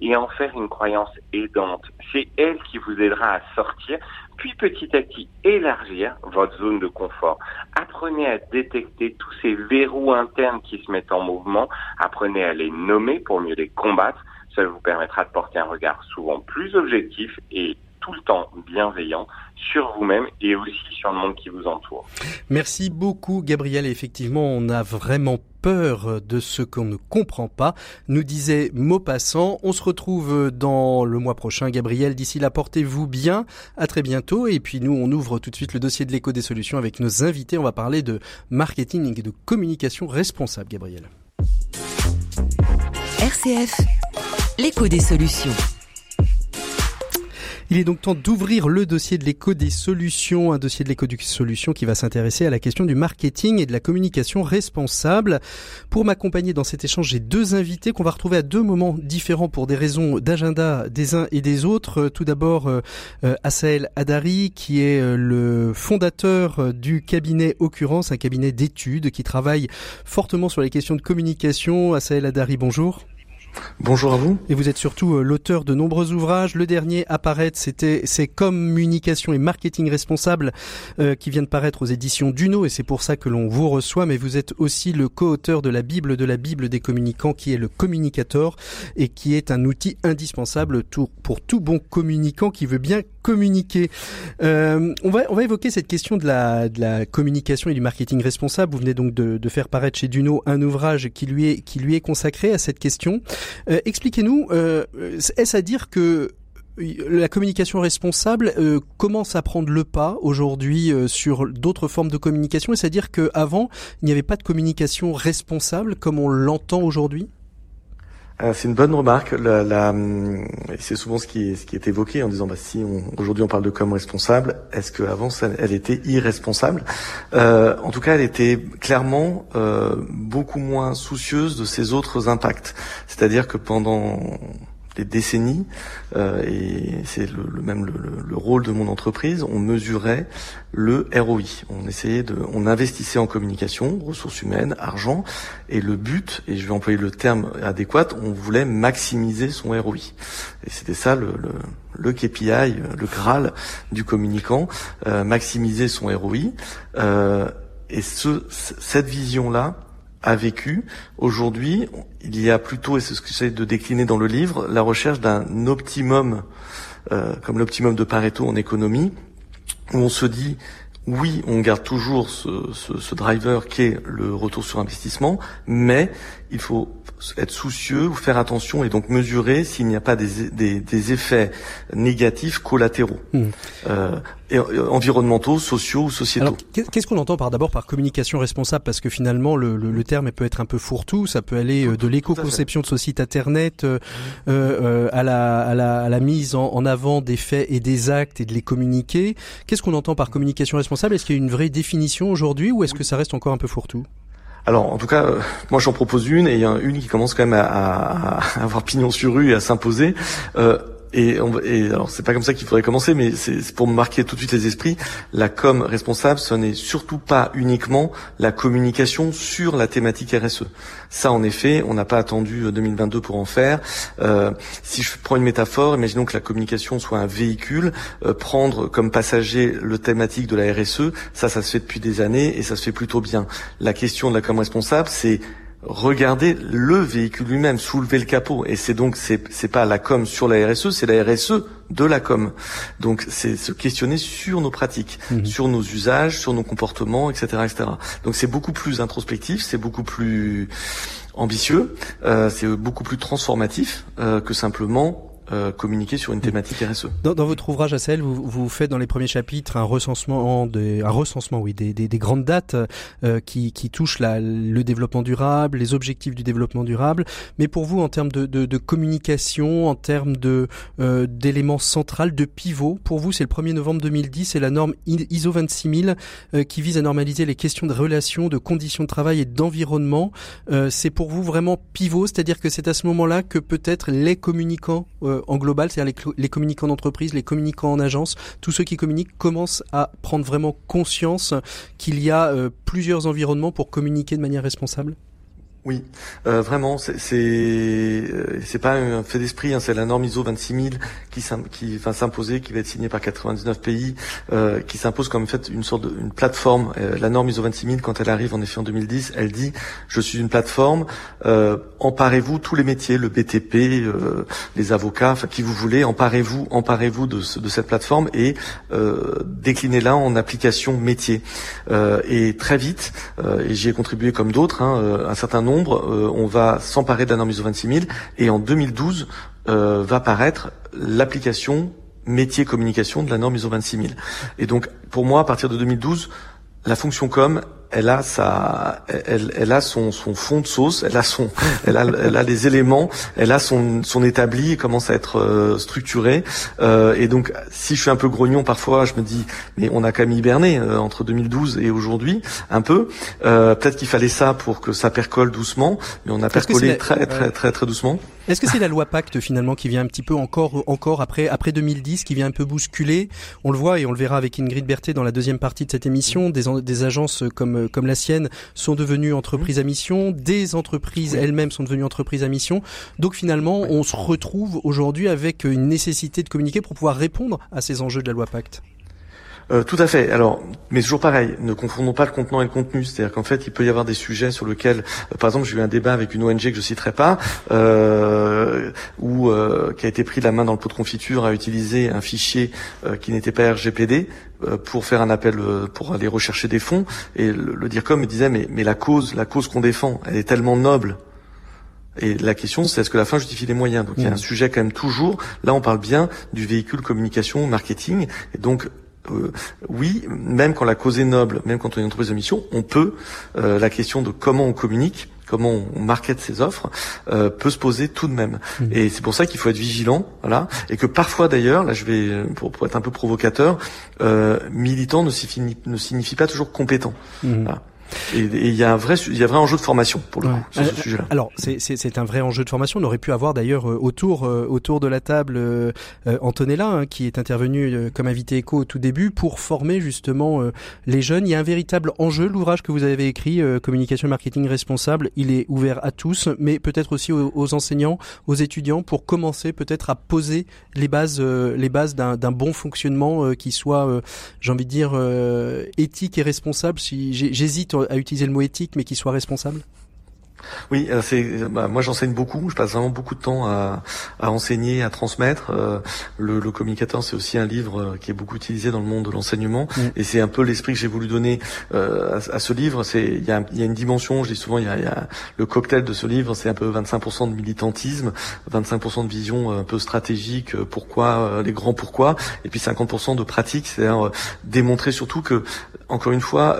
S6: et en faire une croyance aidante. C'est elle qui vous aidera à sortir, puis petit à petit élargir votre zone de confort. Apprenez à détecter tous ces verrous internes qui se mettent en mouvement. Apprenez à les nommer pour mieux les combattre. Ça vous permettra de porter un regard souvent plus objectif et tout le temps bienveillant sur vous-même et aussi sur le monde qui vous entoure.
S1: Merci beaucoup Gabriel. effectivement, on a vraiment peur de ce qu'on ne comprend pas, nous disait Maupassant. On se retrouve dans le mois prochain, Gabriel. D'ici là, portez-vous bien. À très bientôt. Et puis nous, on ouvre tout de suite le dossier de l'écho des solutions avec nos invités. On va parler de marketing et de communication responsable, Gabriel.
S2: RCF, l'écho des solutions.
S1: Il est donc temps d'ouvrir le dossier de l'écho des solutions, un dossier de l'écho des solutions qui va s'intéresser à la question du marketing et de la communication responsable. Pour m'accompagner dans cet échange, j'ai deux invités qu'on va retrouver à deux moments différents pour des raisons d'agenda des uns et des autres. Tout d'abord, euh, euh Adari, qui est euh, le fondateur du cabinet Occurrence, un cabinet d'études qui travaille fortement sur les questions de communication. Asael Adari, bonjour.
S7: Bonjour à vous.
S1: Et vous êtes surtout euh, l'auteur de nombreux ouvrages. Le dernier à paraître, c'était c'est communication et marketing responsable euh, qui vient de paraître aux éditions Duno et c'est pour ça que l'on vous reçoit. Mais vous êtes aussi le co-auteur de la Bible de la Bible des communicants, qui est le communicateur et qui est un outil indispensable pour tout bon communicant qui veut bien communiquer. Euh, on va évoquer cette question de la communication et du marketing responsable. Vous venez donc de, faire paraître chez Duno un ouvrage qui lui est consacré à cette question. Euh, expliquez-nous, euh, est-ce à dire que la communication responsable euh, commence à prendre le pas aujourd'hui sur d'autres formes de communication, c'est-à-dire qu'avant, il n'y avait pas de communication responsable comme on l'entend aujourd'hui?
S7: C'est une bonne remarque. La, c'est souvent ce qui, est, ce qui est évoqué en disant bah, si aujourd'hui on parle de com responsable, est-ce qu'avant elle était irresponsable? Euh, En tout cas, elle était clairement euh, beaucoup moins soucieuse de ses autres impacts. C'est-à-dire que pendant des décennies, euh, et c'est le, même le, rôle de mon entreprise, on mesurait le ROI. On essayait de, on investissait en communication, ressources humaines, argent, et le but, et je vais employer le terme adéquat, on voulait maximiser son ROI. Et c'était ça le, le, le, KPI, le Graal du communicant, euh, maximiser son ROI. Euh, et ce, cette vision-là, a vécu. Aujourd'hui, il y a plutôt, et c'est ce que j'essaie de décliner dans le livre, la recherche d'un optimum, euh, comme l'optimum de Pareto en économie, où on se dit, oui, on garde toujours ce, ce, ce, driver qui est le retour sur investissement, mais il faut être soucieux ou faire attention et donc mesurer s'il n'y a pas des, des, des, effets négatifs collatéraux, mmh. euh, et, euh, environnementaux, sociaux ou sociétaux.
S1: Qu'est-ce qu'on entend par d'abord par communication responsable? Parce que finalement, le, le, le, terme peut être un peu fourre-tout. Ça peut aller euh, de l'éco-conception de ce site internet euh, euh, à, la, à, la, à, la, mise en, en, avant des faits et des actes et de les communiquer. Qu'est-ce qu'on entend par communication responsable? Est-ce qu'il y a une vraie définition aujourd'hui ou est-ce que ça reste encore un peu fourre-tout?
S7: Alors, en tout cas, euh, moi j'en propose une, et il y a une qui commence quand même à, avoir pignon sur rue et à s'imposer. Euh, et, on, et alors c'est pas comme ça qu'il faudrait commencer, mais c'est pour marquer tout de suite les esprits. La com responsable, ce n'est surtout pas uniquement la communication sur la thématique RSE. Ça, en effet, on n'a pas attendu 2022 euh, pour en faire. Euh, si je prends une métaphore, imaginons que la communication soit un véhicule, euh, prendre comme passager le thématique de la RSE, ça, ça se fait depuis des années et ça se fait plutôt bien. La question de la com responsable, c'est regarder le véhicule lui-même, soulever le capot. Et c'est donc c'est c'est pas la com sur la RSE, c'est la RSE de la com. Donc c'est se questionner sur nos pratiques, mhm. sur nos usages, sur nos comportements, etc., etc. Donc c'est beaucoup plus introspectif, c'est beaucoup plus ambitieux, euh, c'est beaucoup plus transformatif euh, que simplement euh, communiquer sur une thématique RSE.
S1: Dans, dans votre ouvrage Assel, vous, vous faites dans les premiers chapitres un recensement, des, un recensement, oui, des, des, des grandes dates euh, qui, qui touchent la, le développement durable, les objectifs du développement durable. Mais pour vous, en termes de, de, de communication, en termes de euh, d'éléments centraux, de pivot, pour vous, c'est le 1er novembre 2010, c'est la norme ISO 26000 euh, qui vise à normaliser les questions de relations, de conditions de travail et d'environnement. Euh, c'est pour vous vraiment pivot, c'est-à-dire que c'est à ce moment-là que peut-être les communicants euh, en global, c'est-à-dire les, communicants d'entreprise, les communicants en agence, tous ceux qui communiquent commencent à prendre vraiment conscience qu'il y a euh, plusieurs environnements pour communiquer de manière responsable
S7: oui, euh, vraiment, c'est euh, c'est pas un fait d'esprit, hein, c'est la norme ISO 26000 qui qui va s'imposer, qui va être signée par 99 pays, euh, qui s'impose comme fait une sorte de une plateforme. Euh, la norme ISO 26000, quand elle arrive en effet en 2010, elle dit je suis une plateforme, euh, emparez-vous tous les métiers, le BTP, les avocats, enfin qui vous voulez, emparez-vous, emparez-vous de, de cette plateforme et déclinez-la en application métier. et très vite, et j'y ai contribué comme d'autres, hein, un certain nombre euh, on va s'emparer la norme ISO 26000 et en 2012 euh, va paraître l'application métier communication de la norme ISO 26000. Et donc pour moi à partir de 2012 la fonction com elle a sa, elle, elle a son, son fond de sauce, elle a son, elle a, elle a les éléments, elle a son, son établi, commence à être euh, structuré. Euh, et donc, si je suis un peu grognon parfois, je me dis, mais on a quand même hiberné euh, entre 2012 et aujourd'hui, un peu. Euh, peut-être qu'il fallait ça pour que ça percole doucement, mais on a percolé très, très, très, très doucement.
S1: Est-ce que c'est la loi Pacte finalement qui vient un petit peu encore, encore après, après 2010, qui vient un peu bousculer? On le voit et on le verra avec Ingrid Berthet dans la deuxième partie de cette émission. Des, des agences comme, comme la sienne sont devenues entreprises à mission, des entreprises elles-mêmes sont devenues entreprises à mission. Donc finalement, on se retrouve aujourd'hui avec une nécessité de communiquer pour pouvoir répondre à ces enjeux de la loi Pacte.
S7: Euh, tout à fait. Alors, mais toujours pareil, ne confondons pas le contenant et le contenu. C'est-à-dire qu'en fait, il peut y avoir des sujets sur lesquels, euh, par exemple, j'ai eu un débat avec une ONG que je citerai pas, euh, où euh, qui a été pris la main dans le pot de confiture à utiliser un fichier qui n'était pas RGPD pour faire un appel pour aller rechercher des fonds. Et le, le DIRCOM me disait mais mais la cause, la cause qu'on défend, elle est tellement noble et la question, c'est est-ce que la fin justifie les moyens? Donc il y a un mmh. sujet quand même toujours. Là, on parle bien du véhicule communication, marketing. Et donc euh, oui, même quand la cause est noble, même quand on est une entreprise de mission, on peut, euh, la question de comment on communique, comment on market ses offres, euh, peut se poser tout de même. Mmh. Et c'est pour ça qu'il faut être vigilant, voilà, et que parfois d'ailleurs, là je vais, pour, être un peu provocateur, militant ne signifie, ne signifie pas toujours compétent. Mmh. Voilà. Et il y a un vrai, il y a un vrai enjeu de formation pour le coup sur ce euh, sujet-là.
S1: Alors c'est un vrai enjeu de formation. On aurait pu avoir d'ailleurs euh, autour euh, autour de la table Antonella hein, qui est intervenu comme invité éco au tout début pour former justement les jeunes. Il y a un véritable enjeu. L'ouvrage que vous avez écrit, communication marketing responsable, il est ouvert à tous, mais peut-être aussi aux, enseignants, aux étudiants pour commencer peut-être à poser les bases les bases d'un bon fonctionnement qui soit, j'ai envie de dire, éthique et responsable. Si j'hésite à utiliser le mot éthique, mais qui soit responsable?
S7: Oui, euh, c'est bah, moi j'enseigne beaucoup. Je passe vraiment beaucoup de temps à, à enseigner, à transmettre. Euh, le, le, communicateur, c'est aussi un livre euh, qui est beaucoup utilisé dans le monde de l'enseignement, mm. et c'est un peu l'esprit que j'ai voulu donner euh, à, à, ce livre. C'est il y a, y a, une dimension. Je dis souvent, il y a, y a le cocktail de ce livre, c'est un peu 25% de militantisme, 25% de vision un peu stratégique. Pourquoi les grands pourquoi, et puis 50% de pratique, c'est-à-dire démontrer surtout que, encore une fois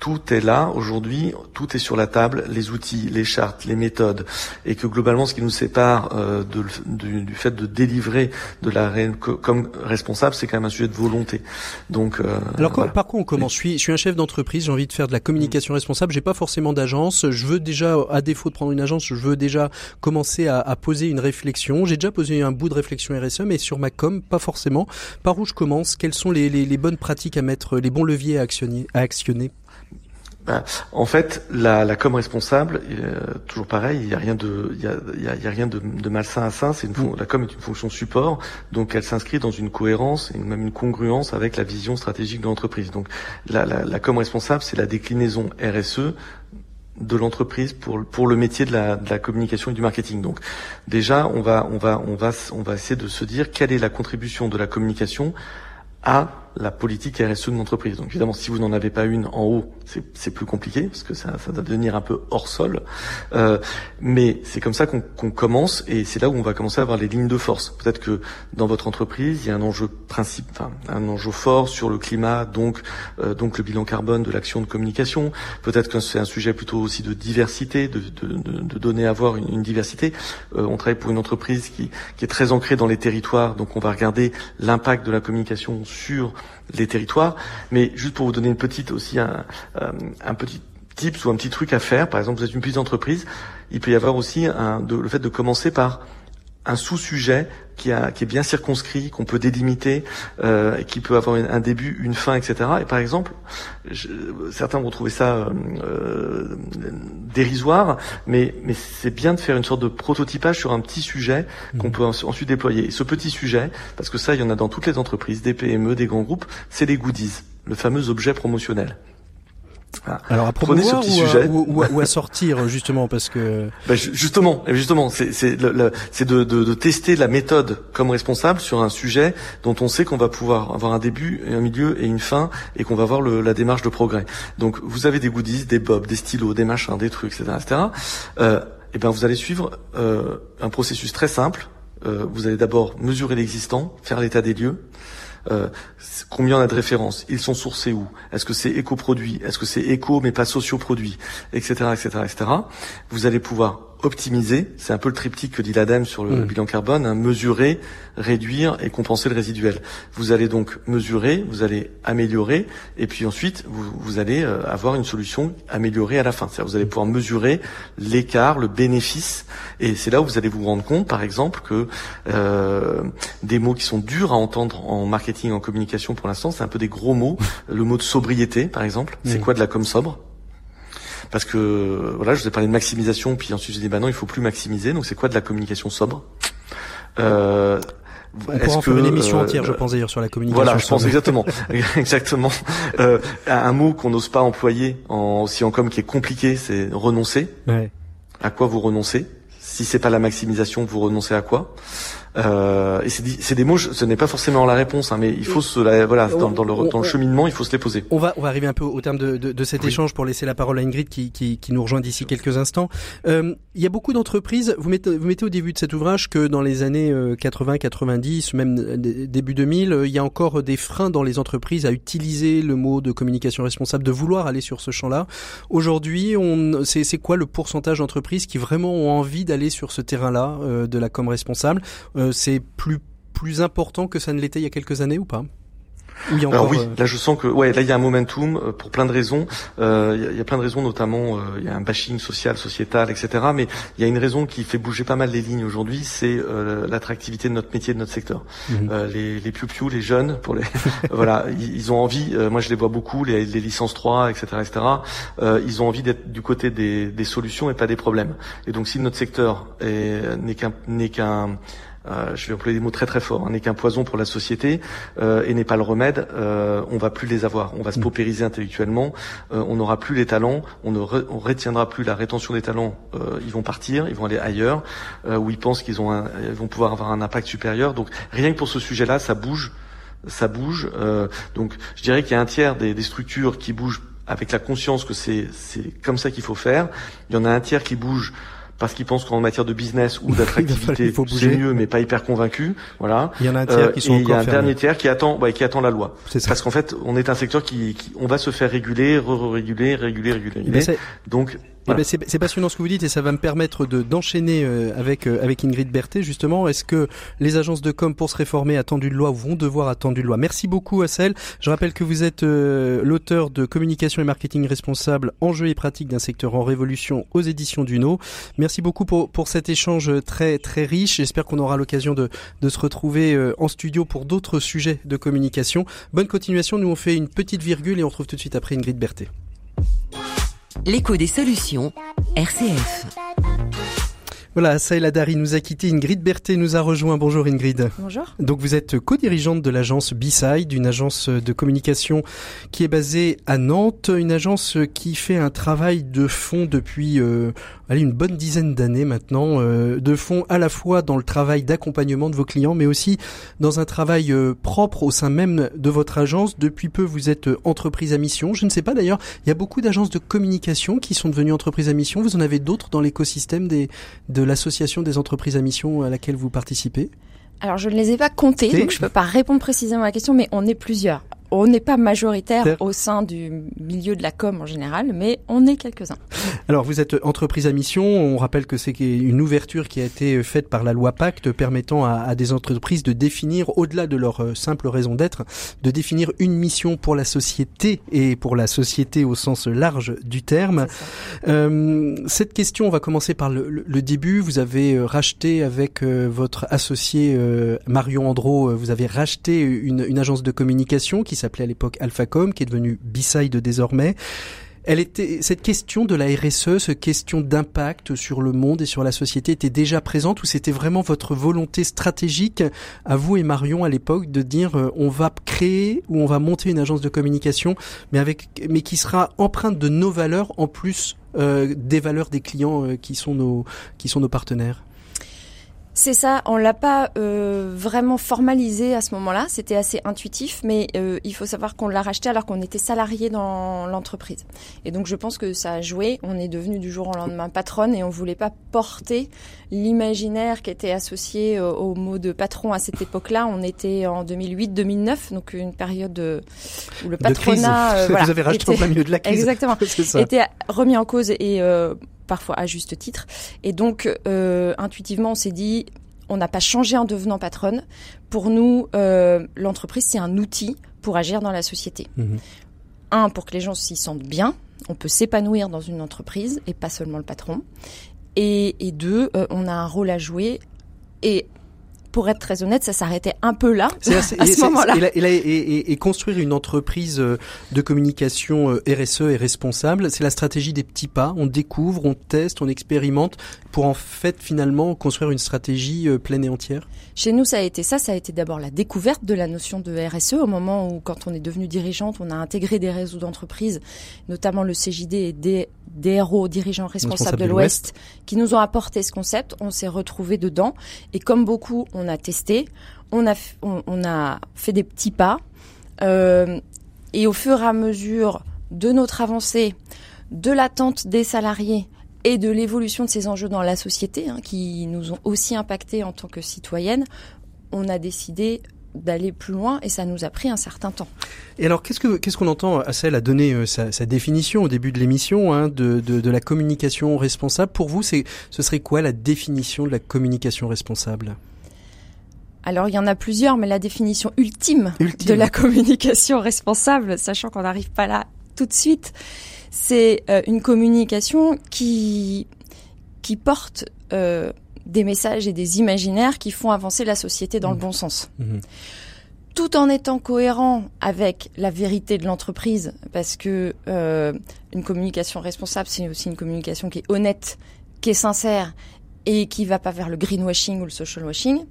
S7: tout est là aujourd'hui, tout est sur la table, les outils, les chartes, les méthodes, et que globalement, ce qui nous sépare euh, de, du, du, fait de délivrer de la comme responsable, c'est quand même un sujet de volonté. Donc,
S1: euh, alors par quoi on commence je suis, je suis un chef d'entreprise, j'ai envie de faire de la communication responsable, j'ai pas forcément d'agence, je veux déjà, à défaut de prendre une agence, je veux déjà commencer à, à poser une réflexion. J'ai déjà posé un bout de réflexion RSE, mais sur ma com, pas forcément. Par où je commence? Quelles sont les, les, les bonnes pratiques à mettre, les bons leviers à actionner, à actionner?
S7: Bah, en fait, la, la com responsable, euh, toujours pareil, il n'y a rien de, il y a, y a, rien de, de, malsain à ça. C'est une, mm. la com est une fonction support, donc elle s'inscrit dans une cohérence et même une congruence avec la vision stratégique de l'entreprise. Donc, la, la, la com responsable, c'est la déclinaison RSE de l'entreprise pour pour le métier de la, de la communication et du marketing. Donc, déjà, on va on va on va on va essayer de se dire quelle est la contribution de la communication à la politique RSE de l'entreprise. Donc évidemment, si vous n'en avez pas une en haut, c'est plus compliqué parce que ça, ça doit devenir un peu hors sol. Euh, mais c'est comme ça qu'on commence et c'est là où on va commencer à avoir les lignes de force. Peut-être que dans votre entreprise, il y a un enjeu principe, enfin, un enjeu fort sur le climat, donc euh, donc le bilan carbone de l'action de communication. Peut-être que c'est un sujet plutôt aussi de diversité, de, de, de, de donner à voir une, une diversité. Euh, on travaille pour une entreprise qui, qui est très ancrée dans les territoires, donc on va regarder l'impact de la communication sur les territoires. Mais juste pour vous donner une petite aussi un, euh, un petit tips ou un petit truc à faire, par exemple vous êtes une petite entreprise, il peut y avoir aussi un, le fait de commencer par un sous-sujet qui, a, qui est bien circonscrit, qu'on peut délimiter, euh, et qui peut avoir un début, une fin, etc. Et par exemple, je, certains vont trouver ça euh, euh, dérisoire, mais, mais c'est bien de faire une sorte de prototypage sur un petit sujet qu'on mmh. peut ensuite déployer. Et ce petit sujet, parce que ça, il y en a dans toutes les entreprises, des PME, des grands groupes, c'est les goodies, le fameux objet promotionnel.
S1: Alors à Prenez ce petit ou, sujet. Ou, ou, à sortir justement parce que
S7: ben, justement justement c'est c'est de, de, de, tester la méthode comme responsable sur un sujet dont on sait qu'on va pouvoir avoir un début un milieu et une fin et qu'on va voir le, la démarche de progrès. Donc vous avez des goodies, des bobs, des stylos, des machins, des trucs, etc. etc. Euh, et ben vous allez suivre euh, un processus très simple. Euh, vous allez d'abord mesurer l'existant, faire l'état des lieux. Euh, combien on a de références Ils sont sourcés où Est-ce que c'est éco-produit Est-ce que c'est éco mais pas socio-produit Etc. etc. etc. Vous allez pouvoir optimiser, c'est un peu le triptyque que dit l'ADEME sur le mmh. bilan carbone, hein, mesurer, réduire et compenser le résiduel. Vous allez donc mesurer, vous allez améliorer, et puis ensuite vous, vous allez euh, avoir une solution améliorée à la fin. C'est-à-dire vous allez pouvoir mesurer l'écart, le bénéfice, et c'est là où vous allez vous rendre compte, par exemple, que euh, des mots qui sont durs à entendre en marketing, en communication pour l'instant, c'est un peu des gros mots. Le mot de sobriété, par exemple, c'est mmh. quoi de la com sobre? Parce que voilà, je vous ai parlé de maximisation, puis ensuite j'ai dit bah non, il faut plus maximiser. Donc c'est quoi de la communication sobre?
S1: Euh, on pourra en faire une émission entière, je euh, pense d'ailleurs, sur la communication.
S7: Voilà, je pense exactement, exactement. Euh, un mot qu'on n'ose pas employer en, aussi en com qui est compliqué, c'est renoncer. Ouais. À quoi vous renoncez? Si c'est pas la maximisation, vous renoncez à quoi? Euh, et c'est des mots, ce n'est pas forcément la réponse, hein, mais il faut se, la, voilà, dans, dans, le, dans, le, cheminement, il faut se les poser.
S1: On va, on va arriver un peu au terme de, de, de cet échange pour laisser la parole à Ingrid qui, qui, qui nous rejoint d'ici quelques instants. Euh, il y a beaucoup d'entreprises. Vous mettez, vous mettez au début de cet ouvrage que dans les années 80, euh, 90, même début 2000, euh, il y a encore des freins dans les entreprises à utiliser le mot de communication responsable, de vouloir aller sur ce champ-là. Aujourd'hui, on, c'est quoi le pourcentage d'entreprises qui vraiment ont envie d'aller sur ce terrain-là euh, de la com responsable? Euh, c'est plus plus important que ça ne l'était il y a quelques années ou pas?
S7: Oui, encore, Alors oui, euh, là je sens que ouais, là il y a un momentum euh, pour plein de raisons. Euh, il y, a plein de raisons, notamment il y a un bashing social, sociétal, etc. Mais il y a une raison qui fait bouger pas mal les lignes aujourd'hui, c'est l'attractivité de notre métier, de notre secteur. Mhm. les les piou les jeunes, pour les voilà, ils, ont envie. moi je les vois beaucoup, les, les licences 3, etc., etc. ils ont envie d'être du côté des, des solutions et pas des problèmes. Et donc si notre secteur n'est qu'un n'est qu'un euh, je vais employer des mots très très forts, hein, n'est qu'un poison pour la société euh, et n'est pas le remède, euh, on va plus les avoir. On va se mm. paupériser intellectuellement, euh, on n'aura plus les talents, on ne on retiendra plus la rétention des talents. ils vont partir, ils vont aller ailleurs où ils pensent qu'ils ont, un, ils vont pouvoir avoir un impact supérieur. Donc rien que pour ce sujet-là, ça bouge, ça bouge. donc je dirais qu'il y a un tiers des, des structures qui bougent avec la conscience que c'est c'est comme ça qu'il faut faire. Il y en a un tiers qui bouge parce qu'ils pensent qu'en matière de business ou d'attractivité, c'est mieux, mais pas hyper convaincu. Voilà.
S1: Il y en a un tiers qui sont
S7: euh, et
S1: il y a
S7: un dernier tiers qui attend, ouais, qui attend la loi. Parce qu'en fait, on est un secteur qui, qui on va se faire réguler, re-réguler, réguler, réguler. réguler. Donc
S1: eh ben, c'est passionnant ce que vous dites et ça va me permettre de d'enchaîner euh, avec euh, avec Ingrid Berthet justement. Est-ce que les agences de com pour se réformer attendent une loi ou vont devoir attendre une loi? Merci beaucoup Assel. Je rappelle que vous êtes euh, l'auteur de Communication et marketing responsable, enjeux et pratiques d'un secteur en révolution aux éditions Duno. Merci beaucoup pour pour cet échange très très riche. J'espère qu'on aura l'occasion de de se retrouver en studio pour d'autres sujets de communication. Bonne continuation. Nous on fait une petite virgule et on retrouve tout de suite après Ingrid Berthet.
S2: L'écho des solutions, RCF.
S1: Voilà, Saïla Dari nous a quitté, Ingrid Berthet nous a rejoint. Bonjour Ingrid.
S8: Bonjour.
S1: Donc vous êtes co-dirigeante de l'agence B-Side, une agence de communication qui est basée à Nantes, une agence qui fait un travail de fond depuis euh, allez, une bonne dizaine d'années maintenant, euh, de fond à la fois dans le travail d'accompagnement de vos clients, mais aussi dans un travail euh, propre au sein même de votre agence. Depuis peu, vous êtes euh, entreprise à mission. Je ne sais pas d'ailleurs, il y a beaucoup d'agences de communication qui sont devenues entreprises à mission. Vous en avez d'autres dans l'écosystème des, de l'association des entreprises à mission à laquelle vous participez?
S8: Alors je ne les ai pas comptés, donc je ne peux pas répondre précisément à la question, mais on est plusieurs on n'est pas majoritaire au sein du milieu de la com en général, mais on est quelques-uns.
S1: Alors vous êtes entreprise à mission, on rappelle que c'est une ouverture qui a été faite par la loi Pacte permettant à, des entreprises de définir, au-delà de leur euh, simple raison d'être, de définir une mission pour la société et pour la société au sens large du terme. Euh, cette question, on va commencer par le, début. Vous avez euh, racheté avec votre associé Marion Andro, vous avez racheté une, une agence de communication qui s'appelait à l'époque Alphacom, qui est devenu B-Side désormais. Elle était, cette question de la RSE, cette question d'impact sur le monde et sur la société était déjà présente ou c'était vraiment votre volonté stratégique à vous et Marion à l'époque de dire euh, on va créer ou on va monter une agence de communication mais avec mais qui sera empreinte de nos valeurs en plus euh, des valeurs des clients euh, qui sont nos qui sont nos partenaires?
S8: C'est ça, on l'a pas euh, vraiment formalisé à ce moment-là, c'était assez intuitif, mais euh, il faut savoir qu'on l'a racheté alors qu'on était salarié dans l'entreprise. Et donc je pense que ça a joué, on est devenu du jour au lendemain patronne et on voulait pas porter l'imaginaire qui était associé au, au, mot de patron à cette époque-là. On était en 2008-2009, donc une période où le patronat...
S1: Euh, voilà, Vous avez racheté était, milieu de la crise.
S8: Exactement. était remis en cause et parfois à juste titre. Et donc, euh, intuitivement, on s'est dit, on n'a pas changé en devenant patronne. Pour nous, euh, l'entreprise, c'est un outil pour agir dans la société. Mhm. Un, pour que les gens s'y sentent bien. On peut s'épanouir dans une entreprise et pas seulement le patron. Et, deux, euh, on a un rôle à jouer. Et pour être très honnête, ça s'arrêtait un peu là, à ce moment-là.
S1: Et, et, construire une entreprise euh, de communication euh, RSE et responsable, c'est la stratégie des petits pas. On découvre, on teste, on expérimente pour en fait finalement construire une stratégie euh, pleine et entière.
S8: Chez nous, ça a été ça. Ça a été d'abord la découverte de la notion de RSE au moment où, quand on est devenu dirigeante, on a intégré des réseaux d'entreprises, notamment le CJD et des DRO, dirigeants responsables de l'Ouest, qui nous ont apporté ce concept. On s'est retrouvés dedans et comme beaucoup, on a testé, on a, on, fait des petits pas. Euh, et au fur et à mesure de notre avancée, de l'attente des salariés et de l'évolution de ces enjeux dans la société, hein, qui nous ont aussi impacté en tant que citoyennes, on a décidé d'aller plus loin et ça nous a pris un certain temps.
S1: Et alors qu'est-ce que qu'est-ce qu'on entend Assel a donné euh, sa, définition au début de l'émission hein, de, de, la communication responsable? Pour vous, ce serait quoi la définition de la communication responsable?
S8: Alors il y en a plusieurs, mais la définition ultime, de la communication responsable, sachant qu'on n'arrive pas là tout de suite, c'est euh, une communication qui qui porte euh, des messages et des imaginaires qui font avancer la société dans le mmh. bon sens. Mmh. Tout en étant cohérent avec la vérité de l'entreprise, parce que euh, une communication responsable, c'est aussi une communication qui est honnête, qui est sincère et qui va pas vers le greenwashing ou le social washing.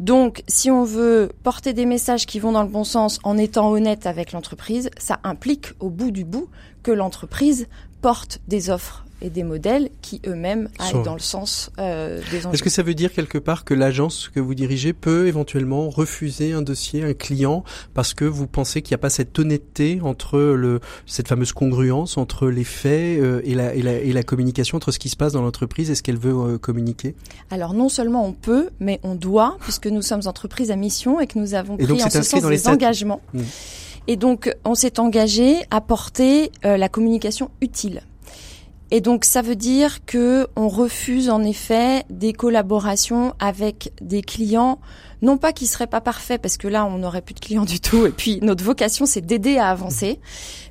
S8: Donc, si on veut porter des messages qui vont dans le bon sens en étant honnête avec l'entreprise, ça implique au bout du bout que l'entreprise porte des offres et des modèles qui eux-mêmes aillent dans le sens euh, des enjeux.
S1: Est-ce que ça veut dire quelque part que l'agence que vous dirigez peut éventuellement refuser un dossier, un client, parce que vous pensez qu'il n'y a pas cette honnêteté entre le, cette fameuse congruence entre les faits euh, et, la, et, la, et, la, communication, entre ce qui se passe dans l'entreprise et ce qu'elle veut euh, communiquer?
S8: Alors non seulement on peut, mais on doit, puisque nous sommes entreprise à mission et que nous avons pris en ce sens dans des engagements. Mmh. Et donc, on s'est engagé à porter euh, la communication utile. Et donc ça veut dire que on refuse en effet des collaborations avec des clients non pas qui seraient pas parfaits parce que là on n'aurait plus de clients du tout et puis notre vocation c'est d'aider à avancer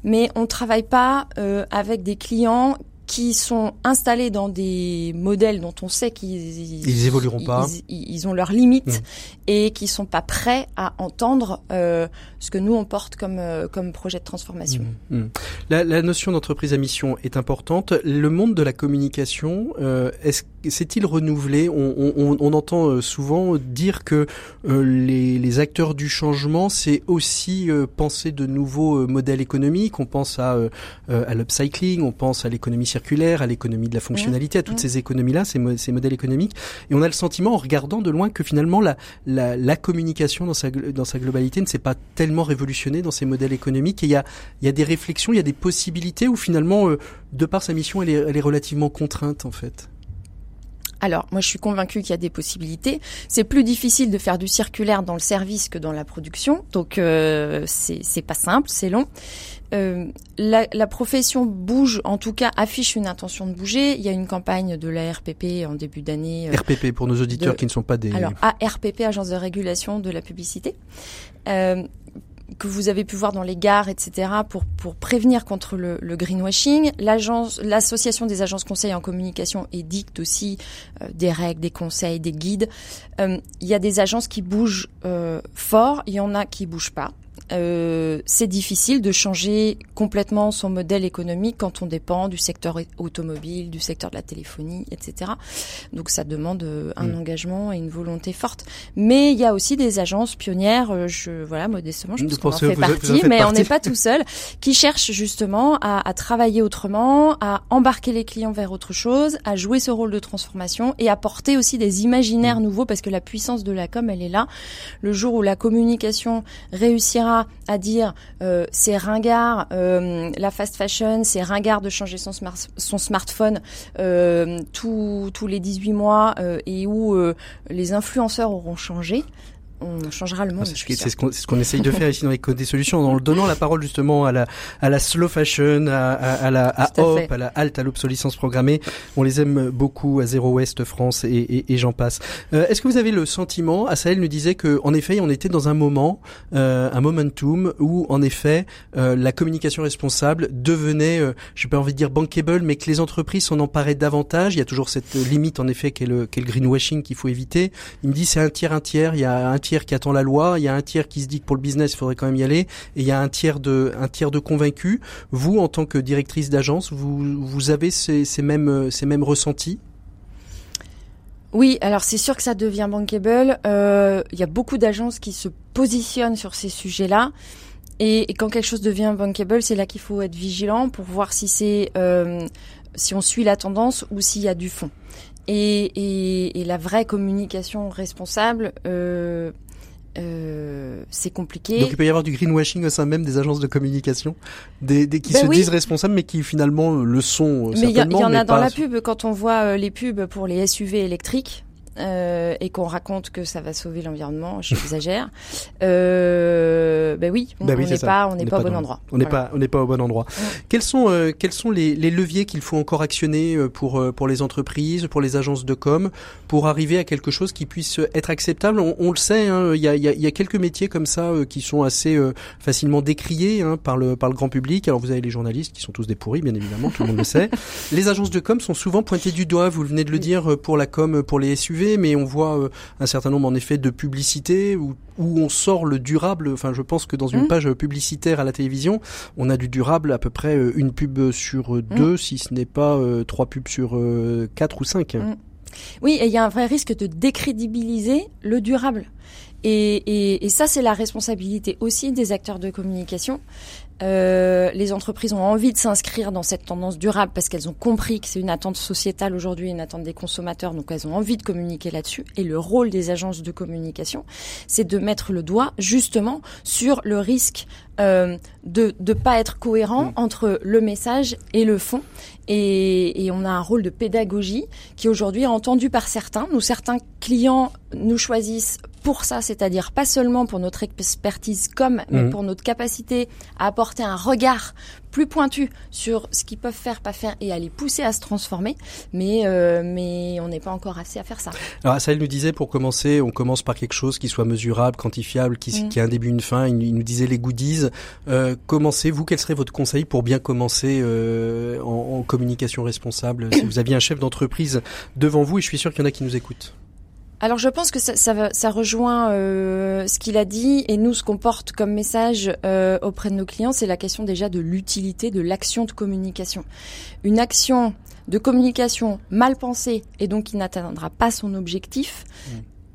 S8: mais on travaille pas euh, avec des clients qui sont installés dans des modèles dont on sait qu'ils
S1: ils évolueront pas,
S8: ils, ont leurs limites mmh. Et qui sont pas prêts à entendre euh, ce que nous on porte comme euh, comme projet de transformation.
S1: Mmh. Mmh. La, la, notion d'entreprise à mission est importante. Le monde de la communication, euh, est-ce s'est-il renouvelé? On, on, on, entend euh, souvent dire que euh, les, les, acteurs du changement, c'est aussi euh, penser de nouveaux modèles économiques. On pense à, à l'upcycling, on pense à l'économie circulaire, à l'économie de la fonctionnalité, à toutes ces économies-là, ces, ces, modèles économiques. Et on a le sentiment, en regardant de loin, que finalement la, la, communication dans sa, globalité ne s'est pas tellement révolutionnée dans ces modèles économiques. Et il y a, des réflexions, il y a des possibilités où finalement, de par sa mission, elle est, elle est relativement contrainte en fait.
S8: Alors, moi, je suis convaincue qu'il y a des possibilités. C'est plus difficile de faire du circulaire dans le service que dans la production, donc euh, c'est pas simple, c'est long. Euh, la, la, profession bouge, en tout cas affiche une intention de bouger. Il y a une campagne de la RPP en début d'année.
S1: Euh, RPP pour nos auditeurs qui ne sont pas des.
S8: Alors ARPP, Agence de régulation de la publicité. Euh, que vous avez pu voir dans les gares, etc., pour, pour prévenir contre le, le greenwashing. L'agence, l'association des agences conseils en communication édicte aussi euh, des règles, des conseils, des guides. Euh, il y a des agences qui bougent euh, fort, il y en a qui bougent pas. Euh, c'est difficile de changer complètement son modèle économique quand on dépend du secteur automobile, du secteur de la téléphonie, etc. Donc ça demande euh, un mm. engagement et une volonté forte. Mais il y a aussi des agences pionnières, euh, je voilà modestement, je pense qu'on en fait partie, mais on n'est pas tout seul, qui cherchent justement à, à, travailler autrement, à embarquer les clients vers autre chose, à jouer ce rôle de transformation et à porter aussi des imaginaires mm. nouveaux parce que la puissance de la com, elle est là. Le jour où la communication réussira à dire euh, c'est ringard, euh, la fast fashion, c'est ringard de changer son, son smartphone euh, tous les 18 mois et où les influenceurs auront changé on changera le monde.
S1: C'est ce qu'on ce qu'on essaye de faire ici dans les codes des solutions, en donnant la parole justement à la à la slow fashion, à, à, la à Hop, à la halte, à l'obsolescence programmée. On les aime beaucoup à Zéro Ouest France et, et, et j'en passe. Euh, Est-ce que vous avez le sentiment, Asael nous disait que en effet on était dans un moment, euh, un momentum où en effet euh, la communication responsable devenait, euh, je pas envie de dire bankable, mais que les entreprises s'en emparaient davantage. Il y a toujours cette limite en effet qu'est le, qu le greenwashing qu'il faut éviter. Il me dit c'est un tiers un tiers, il y a un tiers qui attend la loi, il y a un tiers qui se dit que pour le business, il faudrait quand même y aller, et il y a un tiers de, un tiers de convaincus. Vous, en tant que directrice d'agence, vous, vous avez ces, ces mêmes, ces mêmes ressentis?
S8: Oui, alors c'est sûr que ça devient bankable. Euh, il y a beaucoup d'agences qui se positionnent sur ces sujets-là. Et, quand quelque chose devient bankable, c'est là qu'il faut être vigilant pour voir si c'est euh, si on suit la tendance ou s'il y a du fond. Et, et, et, la vraie communication responsable, euh, euh, c'est compliqué.
S1: Donc il peut y avoir du greenwashing au sein même des agences de communication, des, des qui ben se disent responsables mais qui finalement le sont
S8: mais
S1: certainement.
S8: Mais il y, en a dans la pub quand on voit euh, les pubs pour les SUV électriques euh, et qu'on raconte que ça va sauver l'environnement, j'exagère. euh, ben oui, on ben n'est pas, on n'est pas, au bon endroit.
S1: On n'est pas, on n'est pas au bon endroit. Quels sont, euh, quels sont les, les leviers qu'il faut encore actionner euh, pour euh, pour les entreprises, pour les agences de com, pour arriver à quelque chose qui puisse être acceptable? On, on, le sait, hein, il y, a, y, a, y, a, quelques métiers comme ça qui sont assez facilement décriés hein, par le par le grand public. Alors vous avez les journalistes qui sont tous des pourris, bien évidemment, tout le monde le sait. Les agences de com sont souvent pointées du doigt. Vous venez de le dire pour la com, pour les SUV mais on voit euh, un certain nombre en effet de publicités où, où on sort le durable. Enfin, je pense que dans une mmh. page publicitaire à la télévision, on a du durable à peu près euh, une pub sur deux, mmh. si ce n'est pas euh, trois pubs sur quatre ou cinq. Mmh.
S8: Oui, et il y a un vrai risque de décrédibiliser le durable. Et, et, et ça, c'est la responsabilité aussi des acteurs de communication. Euh, les entreprises ont envie de s'inscrire dans cette tendance durable parce qu'elles ont compris que c'est une attente sociétale aujourd'hui, une attente des consommateurs, donc elles ont envie de communiquer là-dessus. Et le rôle des agences de communication, c'est de mettre le doigt justement sur le risque euh, de ne pas être cohérent mm. entre le message et le fond. Et, et, on a un rôle de pédagogie qui aujourd'hui est entendu par certains. Nous, certains clients nous choisissent pour ça, c'est-à-dire pas seulement pour notre expertise comme, mais mm. pour notre capacité à apporter un regard plus pointu sur ce qu'ils peuvent faire, pas faire et à les pousser à se transformer. Mais, euh, mais on n'est pas encore assez à faire ça.
S1: Alors, ça, il nous disait pour commencer, on commence par quelque chose qui soit mesurable, quantifiable, qui, mm. qui a un début, une fin. Il, nous disait les goodies. Euh, commencez, vous, quel serait votre conseil pour bien commencer euh, en, en communication responsable? Si vous aviez un chef d'entreprise devant vous, et je suis sûr qu'il y en a qui nous écoutent.
S8: Alors je pense que ça, ça, ça rejoint euh, ce qu'il a dit et nous ce qu'on porte comme message euh, auprès de nos clients, c'est la question déjà de l'utilité de l'action de communication. Une action de communication mal pensée et donc qui n'atteindra pas son objectif, mmh.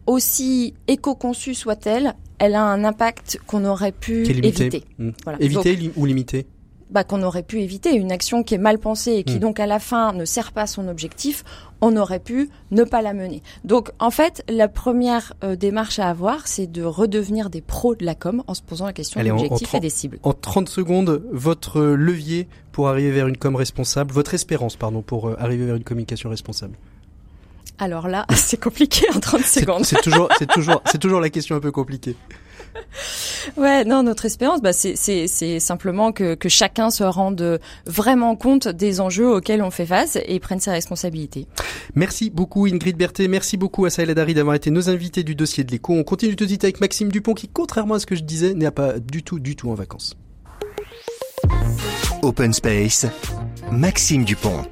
S8: aussi éco-conçue soit-elle, elle a un impact qu'on aurait pu éviter.
S1: Mmh. Voilà. Éviter ou limiter
S8: bah, qu'on aurait pu éviter. Une action qui est mal pensée et qui hmm. donc à la fin ne sert pas son objectif, on aurait pu ne pas la mener. Donc en fait, la première euh, démarche à avoir, c'est de redevenir des pros de la com en se posant la question de l'objectif et des cibles.
S1: En 30 secondes, votre levier pour arriver vers une com responsable, votre espérance, pardon, pour euh, arriver vers une communication responsable
S8: alors là, c'est compliqué en 30 secondes.
S1: C'est toujours, c'est toujours, c'est toujours la question un peu compliquée.
S8: Ouais, non, notre espérance, bah, c'est simplement que, que chacun se rende vraiment compte des enjeux auxquels on fait face et prenne ses responsabilités.
S1: Merci beaucoup Ingrid Berthet, merci beaucoup à Saïla Dari d'avoir été nos invités du dossier de l'écho. On continue tout de suite avec Maxime Dupont qui, contrairement à ce que je disais, n'est pas du tout, du tout en vacances.
S9: Open Space, Maxime Dupont.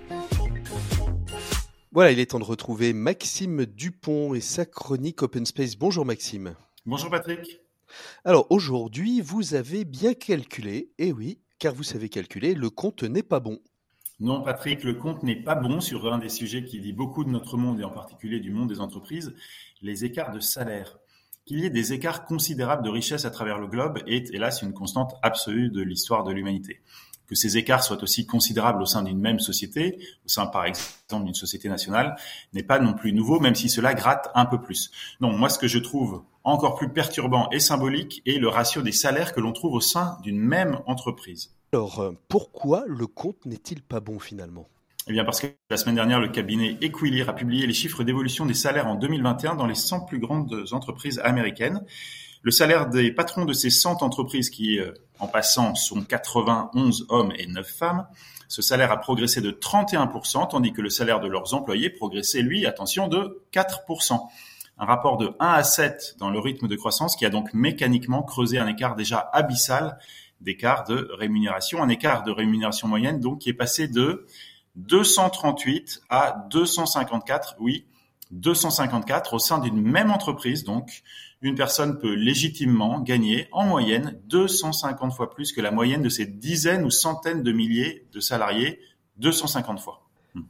S1: Voilà, il est temps de retrouver Maxime Dupont et sa chronique Open Space. Bonjour Maxime.
S10: Bonjour Patrick.
S1: Alors aujourd'hui, vous avez bien calculé, et eh oui, car vous savez calculer, le compte n'est pas bon.
S10: Non, Patrick, le compte n'est pas bon sur un des sujets qui dit beaucoup de notre monde et en particulier du monde des entreprises, les écarts de salaire. Qu'il y ait des écarts considérables de richesse à travers le globe est hélas une constante absolue de l'histoire de l'humanité que ces écarts soient aussi considérables au sein d'une même société, au sein par exemple d'une société nationale, n'est pas non plus nouveau, même si cela gratte un peu plus. Non, moi ce que je trouve encore plus perturbant et symbolique est le ratio des salaires que l'on trouve au sein d'une même entreprise.
S1: Alors euh, pourquoi le compte n'est-il pas bon finalement?
S10: Eh bien parce que la semaine dernière, le cabinet Equilir a publié les chiffres d'évolution des salaires en 2021 dans les 100 plus grandes entreprises américaines. Le salaire des patrons de ces 100 entreprises qui, euh, en passant, sont 91 hommes et 9 femmes, ce salaire a progressé de 31%, tandis que le salaire de leurs employés progressait, lui, attention, de 4%. Un rapport de 1 à 7 dans le rythme de croissance qui a donc mécaniquement creusé un écart déjà abyssal d'écart de rémunération, un écart de rémunération moyenne donc qui est passé de 238 à 254, oui, 254 au sein d'une même entreprise donc une personne peut légitimement gagner en moyenne 250 fois plus que la moyenne de ses dizaines ou centaines de milliers de salariés, 250 fois.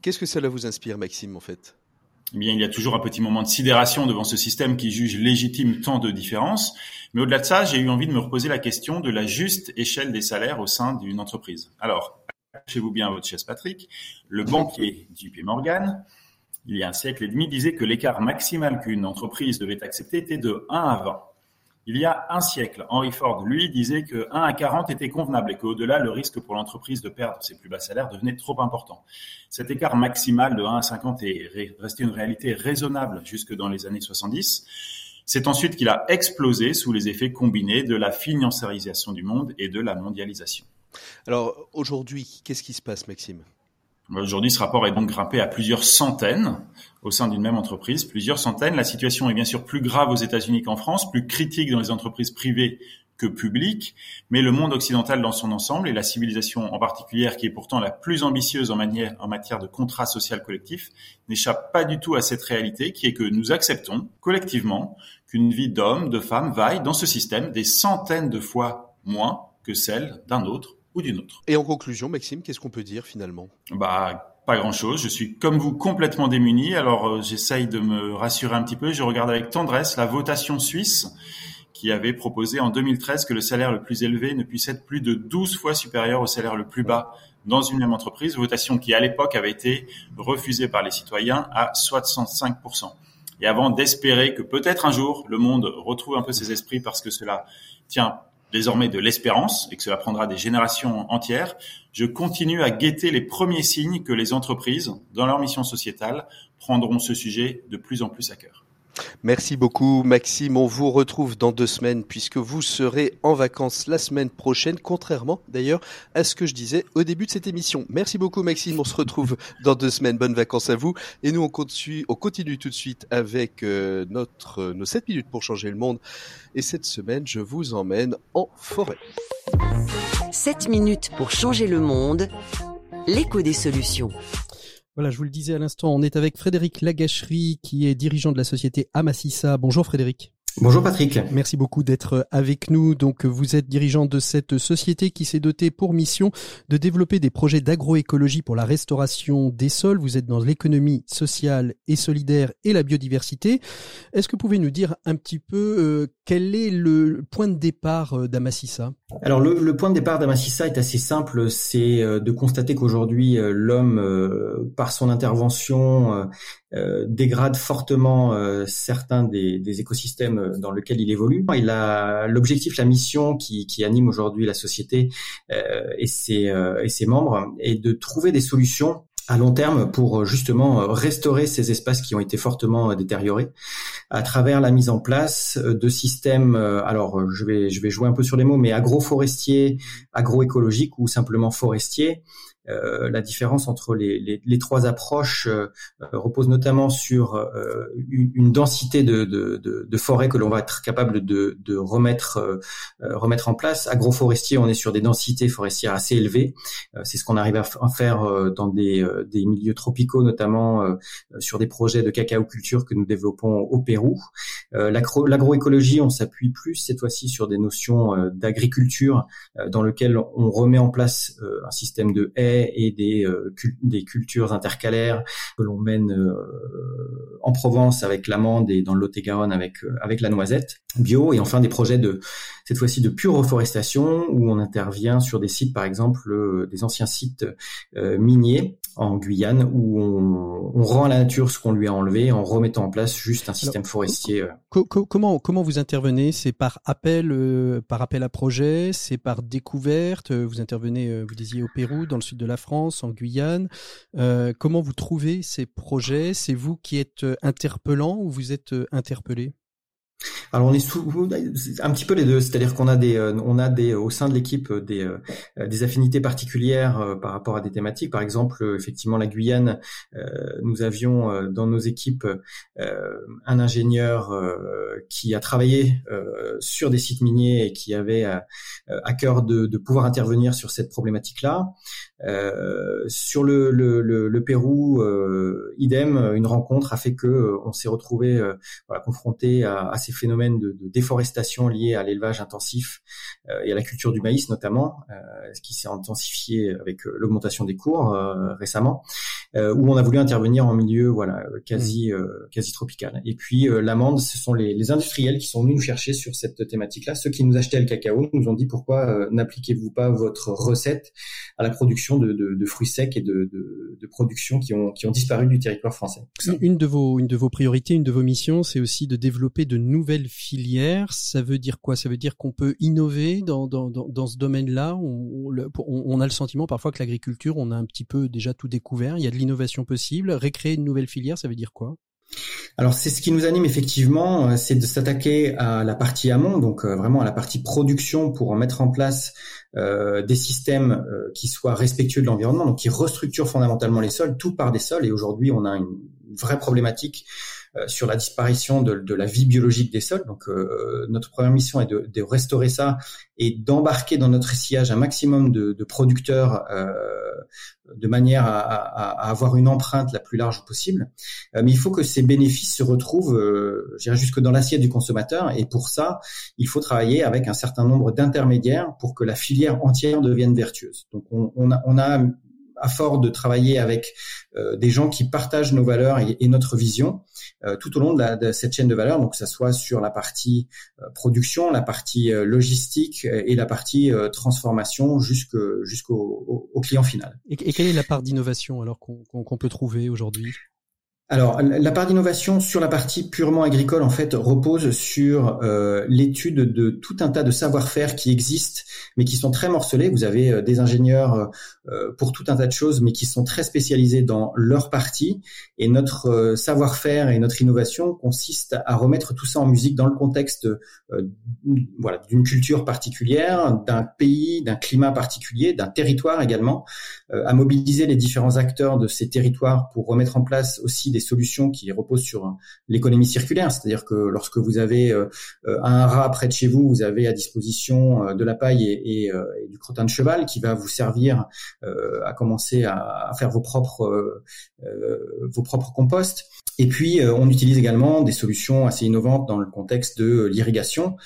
S1: Qu'est-ce que cela vous inspire, Maxime, en fait?
S10: Eh bien, il y a toujours un petit moment de sidération devant ce système qui juge légitime tant de différences. Mais au-delà de ça, j'ai eu envie de me reposer la question de la juste échelle des salaires au sein d'une entreprise. Alors, cachez-vous bien votre chaise, Patrick. Le banquier JP Morgan, il y a un siècle et demi, disait que l'écart maximal qu'une entreprise devait accepter était de 1 à 20. Il y a un siècle, Henry Ford, lui, disait que 1 à 40 était convenable et qu'au-delà, le risque pour l'entreprise de perdre ses plus bas salaires devenait trop important. Cet écart maximal de 1 à 50 est resté une réalité raisonnable jusque dans les années 70. C'est ensuite qu'il a explosé sous les effets combinés de la financiarisation du monde et de la mondialisation.
S1: Alors aujourd'hui, qu'est-ce qui se passe, Maxime?
S10: Aujourd'hui, ce rapport est donc grimpé à plusieurs centaines au sein d'une même entreprise, plusieurs centaines. La situation est bien sûr plus grave aux États-Unis qu'en France, plus critique dans les entreprises privées que publiques, mais le monde occidental dans son ensemble et la civilisation en particulier, qui est pourtant la plus ambitieuse en, en matière de contrat social collectif, n'échappe pas du tout à cette réalité qui est que nous acceptons collectivement qu'une vie d'homme, de femme vaille dans ce système des centaines de fois moins que celle d'un autre ou d'une autre.
S1: Et en conclusion, Maxime, qu'est-ce qu'on peut dire finalement?
S10: Bah pas grand-chose. Je suis comme vous complètement démuni. Alors euh, j'essaye de me rassurer un petit peu. Je regarde avec tendresse la votation suisse qui avait proposé en 2013 que le salaire le plus élevé ne puisse être plus de 12 fois supérieur au salaire le plus bas dans une même entreprise. Votation qui à l'époque avait été refusée par les citoyens à 65%. Et avant d'espérer que peut-être un jour le monde retrouve un peu ses esprits parce que cela tient désormais de l'espérance et que cela prendra des générations entières, je continue à guetter les premiers signes que les entreprises, dans leur mission sociétale, prendront ce sujet de plus en plus à cœur.
S1: Merci beaucoup Maxime. On vous retrouve dans deux semaines puisque vous serez en vacances la semaine prochaine, contrairement d'ailleurs à ce que je disais au début de cette émission. Merci beaucoup Maxime. On se retrouve dans deux semaines. Bonnes vacances à vous. Et nous on continue, on continue tout de suite avec euh, notre nos 7 minutes pour changer le monde. Et cette semaine, je vous emmène en forêt.
S2: 7 minutes pour changer le monde. L'écho des solutions.
S1: Voilà, je vous le disais à l'instant, on est avec Frédéric Lagacherie, qui est dirigeant de la société Amassissa. Bonjour Frédéric.
S11: Bonjour Patrick.
S1: Merci beaucoup d'être avec nous. Donc vous êtes dirigeant de cette société qui s'est dotée pour mission de développer des projets d'agroécologie pour la restauration des sols. Vous êtes dans l'économie sociale et solidaire et la biodiversité. Est-ce que vous pouvez nous dire un petit peu euh, quel est le point de départ euh, d'Amassissa?
S11: Alors le, le, point de départ d'Amassissa est assez simple, c'est euh, de constater qu'aujourd'hui l'homme, par son intervention, dégrade fortement certains des, des écosystèmes dans lequel il évolue. Il a l'objectif, la mission qui, anime aujourd'hui la société euh, et, ses, euh, et ses membres est de trouver des solutions à long terme pour justement restaurer ces espaces qui ont été fortement détériorés à travers la mise en place de systèmes alors je vais je vais jouer un peu sur les mots mais agroforestiers, agroécologiques ou simplement forestiers euh, la différence entre les, les, les trois approches euh, repose notamment sur euh, une, densité de, de, de, de forêt que l'on va être capable de, de remettre, remettre en place. Agroforestier, on est sur des densités forestières assez élevées. C'est ce qu'on arrive à, faire dans des, des milieux tropicaux, notamment sur des projets de cacao culture que nous développons au Pérou. L'agroécologie, on s'appuie plus cette fois-ci sur des notions d'agriculture dans lequel on remet en place un système de haies et des, euh, des cultures intercalaires que l'on mène euh, en Provence avec l'amande et dans le Lot-et-Garonne avec euh, avec la noisette bio et enfin des projets de cette fois-ci de pure reforestation où on intervient sur des sites par exemple des anciens sites miniers en Guyane où on, on, rend à la nature ce qu'on lui a enlevé en remettant en place juste un système forestier.
S1: comment comment vous intervenez? C'est par appel par appel à projet, c'est par découverte? Vous intervenez, vous disiez au Pérou, dans le sud de la France, en Guyane. Euh, comment vous trouvez ces projets? C'est vous qui êtes euh, interpellant ou vous êtes euh, interpellé?
S11: Alors on est sous, un petit peu les deux, c'est-à-dire qu'on a des, on a des au sein de l'équipe des, des affinités particulières par rapport à des thématiques. Par exemple, effectivement la Guyane, nous avions dans nos équipes un ingénieur qui a travaillé sur des sites miniers et qui avait à cœur de, de pouvoir intervenir sur cette problématique-là. Euh, sur le, Pérou, euh, idem, une rencontre a fait que euh, on s'est retrouvé voilà, confronté à, à, ces phénomènes de, de déforestation liés à l'élevage intensif et à la culture du maïs notamment, ce qui s'est intensifié avec l'augmentation des cours récemment, où on a voulu intervenir en milieu voilà quasi mmh. quasi tropical. Et puis l'amende, ce sont les, les, industriels qui sont venus nous chercher sur cette thématique-là. Ceux qui nous achetaient le cacao nous ont dit pourquoi n'appliquez-vous pas votre recette à la production de, fruits secs et de, de, production qui ont, qui ont disparu du territoire français?
S1: Une de vos, une de vos priorités, une de vos missions, c'est aussi de développer de nouvelles filières. Ça veut dire quoi? Ça veut dire qu'on peut innover dans, dans, dans, ce domaine-là? On, on, a le sentiment parfois que l'agriculture, on a un petit peu déjà tout découvert. Il y a l'innovation possible. Récréer une nouvelle filière, ça veut dire quoi?
S11: Alors c'est ce qui nous anime effectivement, euh, c'est de s'attaquer à la partie amont, donc euh, vraiment à la partie production pour mettre en place euh, des systèmes qui soient respectueux de l'environnement, donc qui restructurent fondamentalement les sols, tout par des sols. Et aujourd'hui, on a une vraie problématique sur la disparition de, la vie biologique des sols. Donc notre première mission est de, restaurer ça et d'embarquer dans notre sillage un maximum de, de producteurs de manière à, à, avoir une empreinte la plus large possible. Euh, mais il faut que ces bénéfices se retrouvent, euh, jusque dans l'assiette du consommateur. Et pour ça, il faut travailler avec un certain nombre d'intermédiaires pour que la filière entière devienne vertueuse. Donc, on, on, a, on a à fort de travailler avec des gens qui partagent nos valeurs et, notre vision tout au long de, cette chaîne de valeur, donc que ça soit sur la partie production, la partie logistique et la partie transformation jusqu'au jusqu'au au, client final.
S1: Et, quelle est la part d'innovation alors qu'on peut trouver aujourd'hui?
S11: Alors, la part d'innovation sur la partie purement agricole, en fait, repose sur euh, l'étude de tout un tas de savoir-faire qui existent, mais qui sont très morcelés. Vous avez euh, des ingénieurs euh, pour tout un tas de choses, mais qui sont très spécialisés dans leur partie. Et notre savoir-faire et notre innovation consiste à remettre tout ça en musique dans le contexte, voilà, d'une culture particulière, d'un pays, d'un climat particulier, d'un territoire également, à mobiliser les différents acteurs de ces territoires pour remettre en place aussi des solutions qui reposent sur l'économie circulaire, c'est-à-dire que lorsque vous avez euh, un rat près de chez vous, vous avez à disposition euh, de la paille et, euh, du crottin de cheval qui va vous servir à commencer à, faire vos propres vos propres composts. Et puis, on utilise également des solutions assez innovantes dans le contexte de l'irrigation,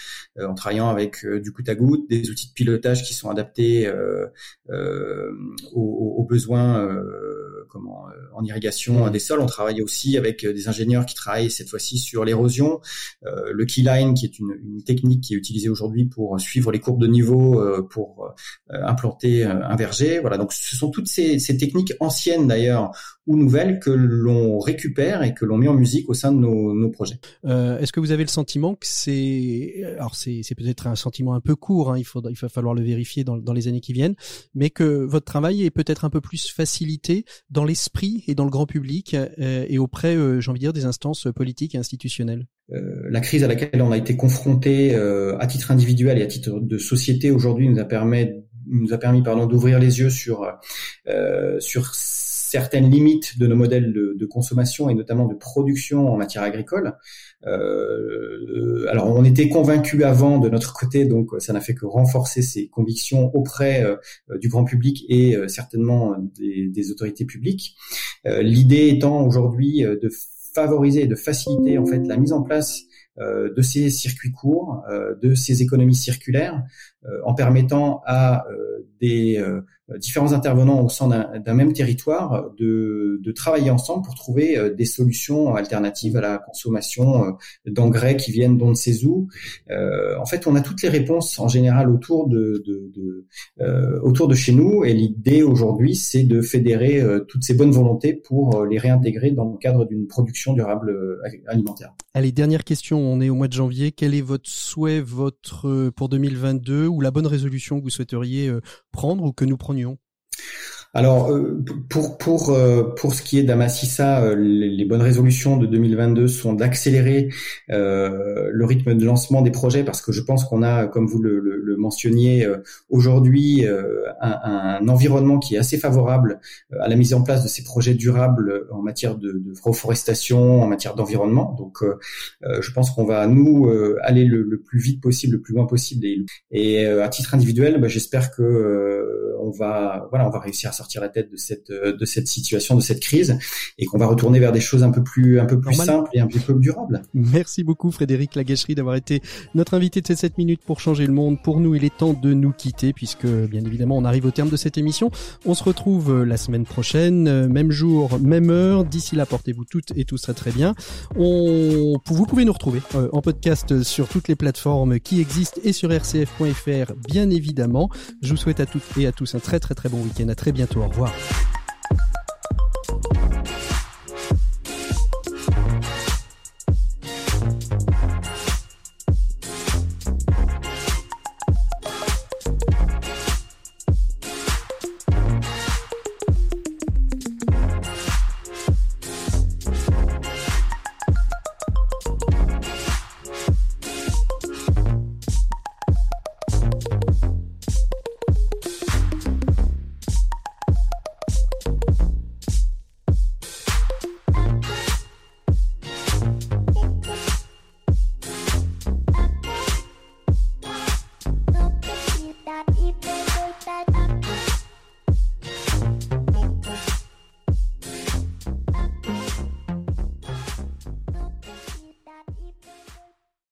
S11: en travaillant avec du goutte à goutte, des outils de pilotage qui sont adaptés aux, aux, besoins comment en irrigation des sols. On travaille aussi avec euh, des ingénieurs qui travaillent cette fois-ci sur l'érosion, euh, le keyline qui est une, une, technique qui est utilisée aujourd'hui pour suivre les courbes de niveau euh, pour implanter un verger. Voilà, donc ce sont toutes ces, ces techniques anciennes d'ailleurs ou nouvelles que l'on récupère et que l'on met en musique au sein de nos, nos projets.
S1: Euh, Est-ce que vous avez le sentiment que c'est, alors c'est peut-être un sentiment un peu court, hein, il, faudra, il va falloir le vérifier dans, dans les années qui viennent, mais que votre travail est peut-être un peu plus facilité dans l'esprit et dans le grand public euh, et auprès, euh, j'ai envie de dire, des instances politiques et institutionnelles.
S11: Euh, la crise à laquelle on a été confronté à titre individuel et à titre de société aujourd'hui nous a permis nous a permis pardon d'ouvrir les yeux sur sur certaines limites de nos modèles de, consommation et notamment de production en matière agricole. Euh, alors on était convaincus avant de notre côté, donc ça n'a fait que renforcer ces convictions auprès euh, du grand public et euh, certainement des, des, autorités publiques. L'idée étant aujourd'hui de favoriser et de faciliter en fait la mise en place de ces circuits courts, de ces économies circulaires, en permettant à des euh, différents intervenants au sein d'un même territoire de, de, travailler ensemble pour trouver euh, des solutions alternatives à la consommation euh, d'engrais qui viennent d'on ne sait où. en fait, on a toutes les réponses en général autour de, de, de autour de chez nous et l'idée aujourd'hui, c'est de fédérer toutes ces bonnes volontés pour les réintégrer dans le cadre d'une production durable alimentaire.
S1: Allez, dernière question, on est au mois de janvier. Quel est votre souhait votre pour 2022 ou la bonne résolution que vous souhaiteriez prendre ou que nous prenions?
S11: Alors euh, pour pour euh, pour ce qui est d'Amassissa, euh, les, bonnes résolutions de 2022 sont d'accélérer le rythme de lancement des projets parce que je pense qu'on a, comme vous le, le, mentionniez aujourd'hui, un, environnement qui est assez favorable à la mise en place de ces projets durables en matière de, de reforestation, en matière d'environnement. Donc je pense qu'on va nous aller le, plus vite possible, le plus loin possible. Et, et à titre individuel, bah, j'espère que on va voilà, on va réussir à sortir la tête de cette euh, de cette situation, de cette crise, et qu'on va retourner vers des choses un peu plus un peu plus simples et un peu plus durables.
S1: Merci beaucoup Frédéric Lagâcherie d'avoir été notre invité de ces 7 minutes pour changer le monde. Pour nous, il est temps de nous quitter puisque bien évidemment on arrive au terme de cette émission. On se retrouve euh, la semaine prochaine, euh, même jour, même heure. D'ici là, portez-vous toutes et tout sera très bien. On, vous pouvez nous retrouver en podcast sur toutes les plateformes qui existent et sur rcf.fr bien évidemment. Je vous souhaite à toutes et à tous un très très très bon week-end. À très au revoir.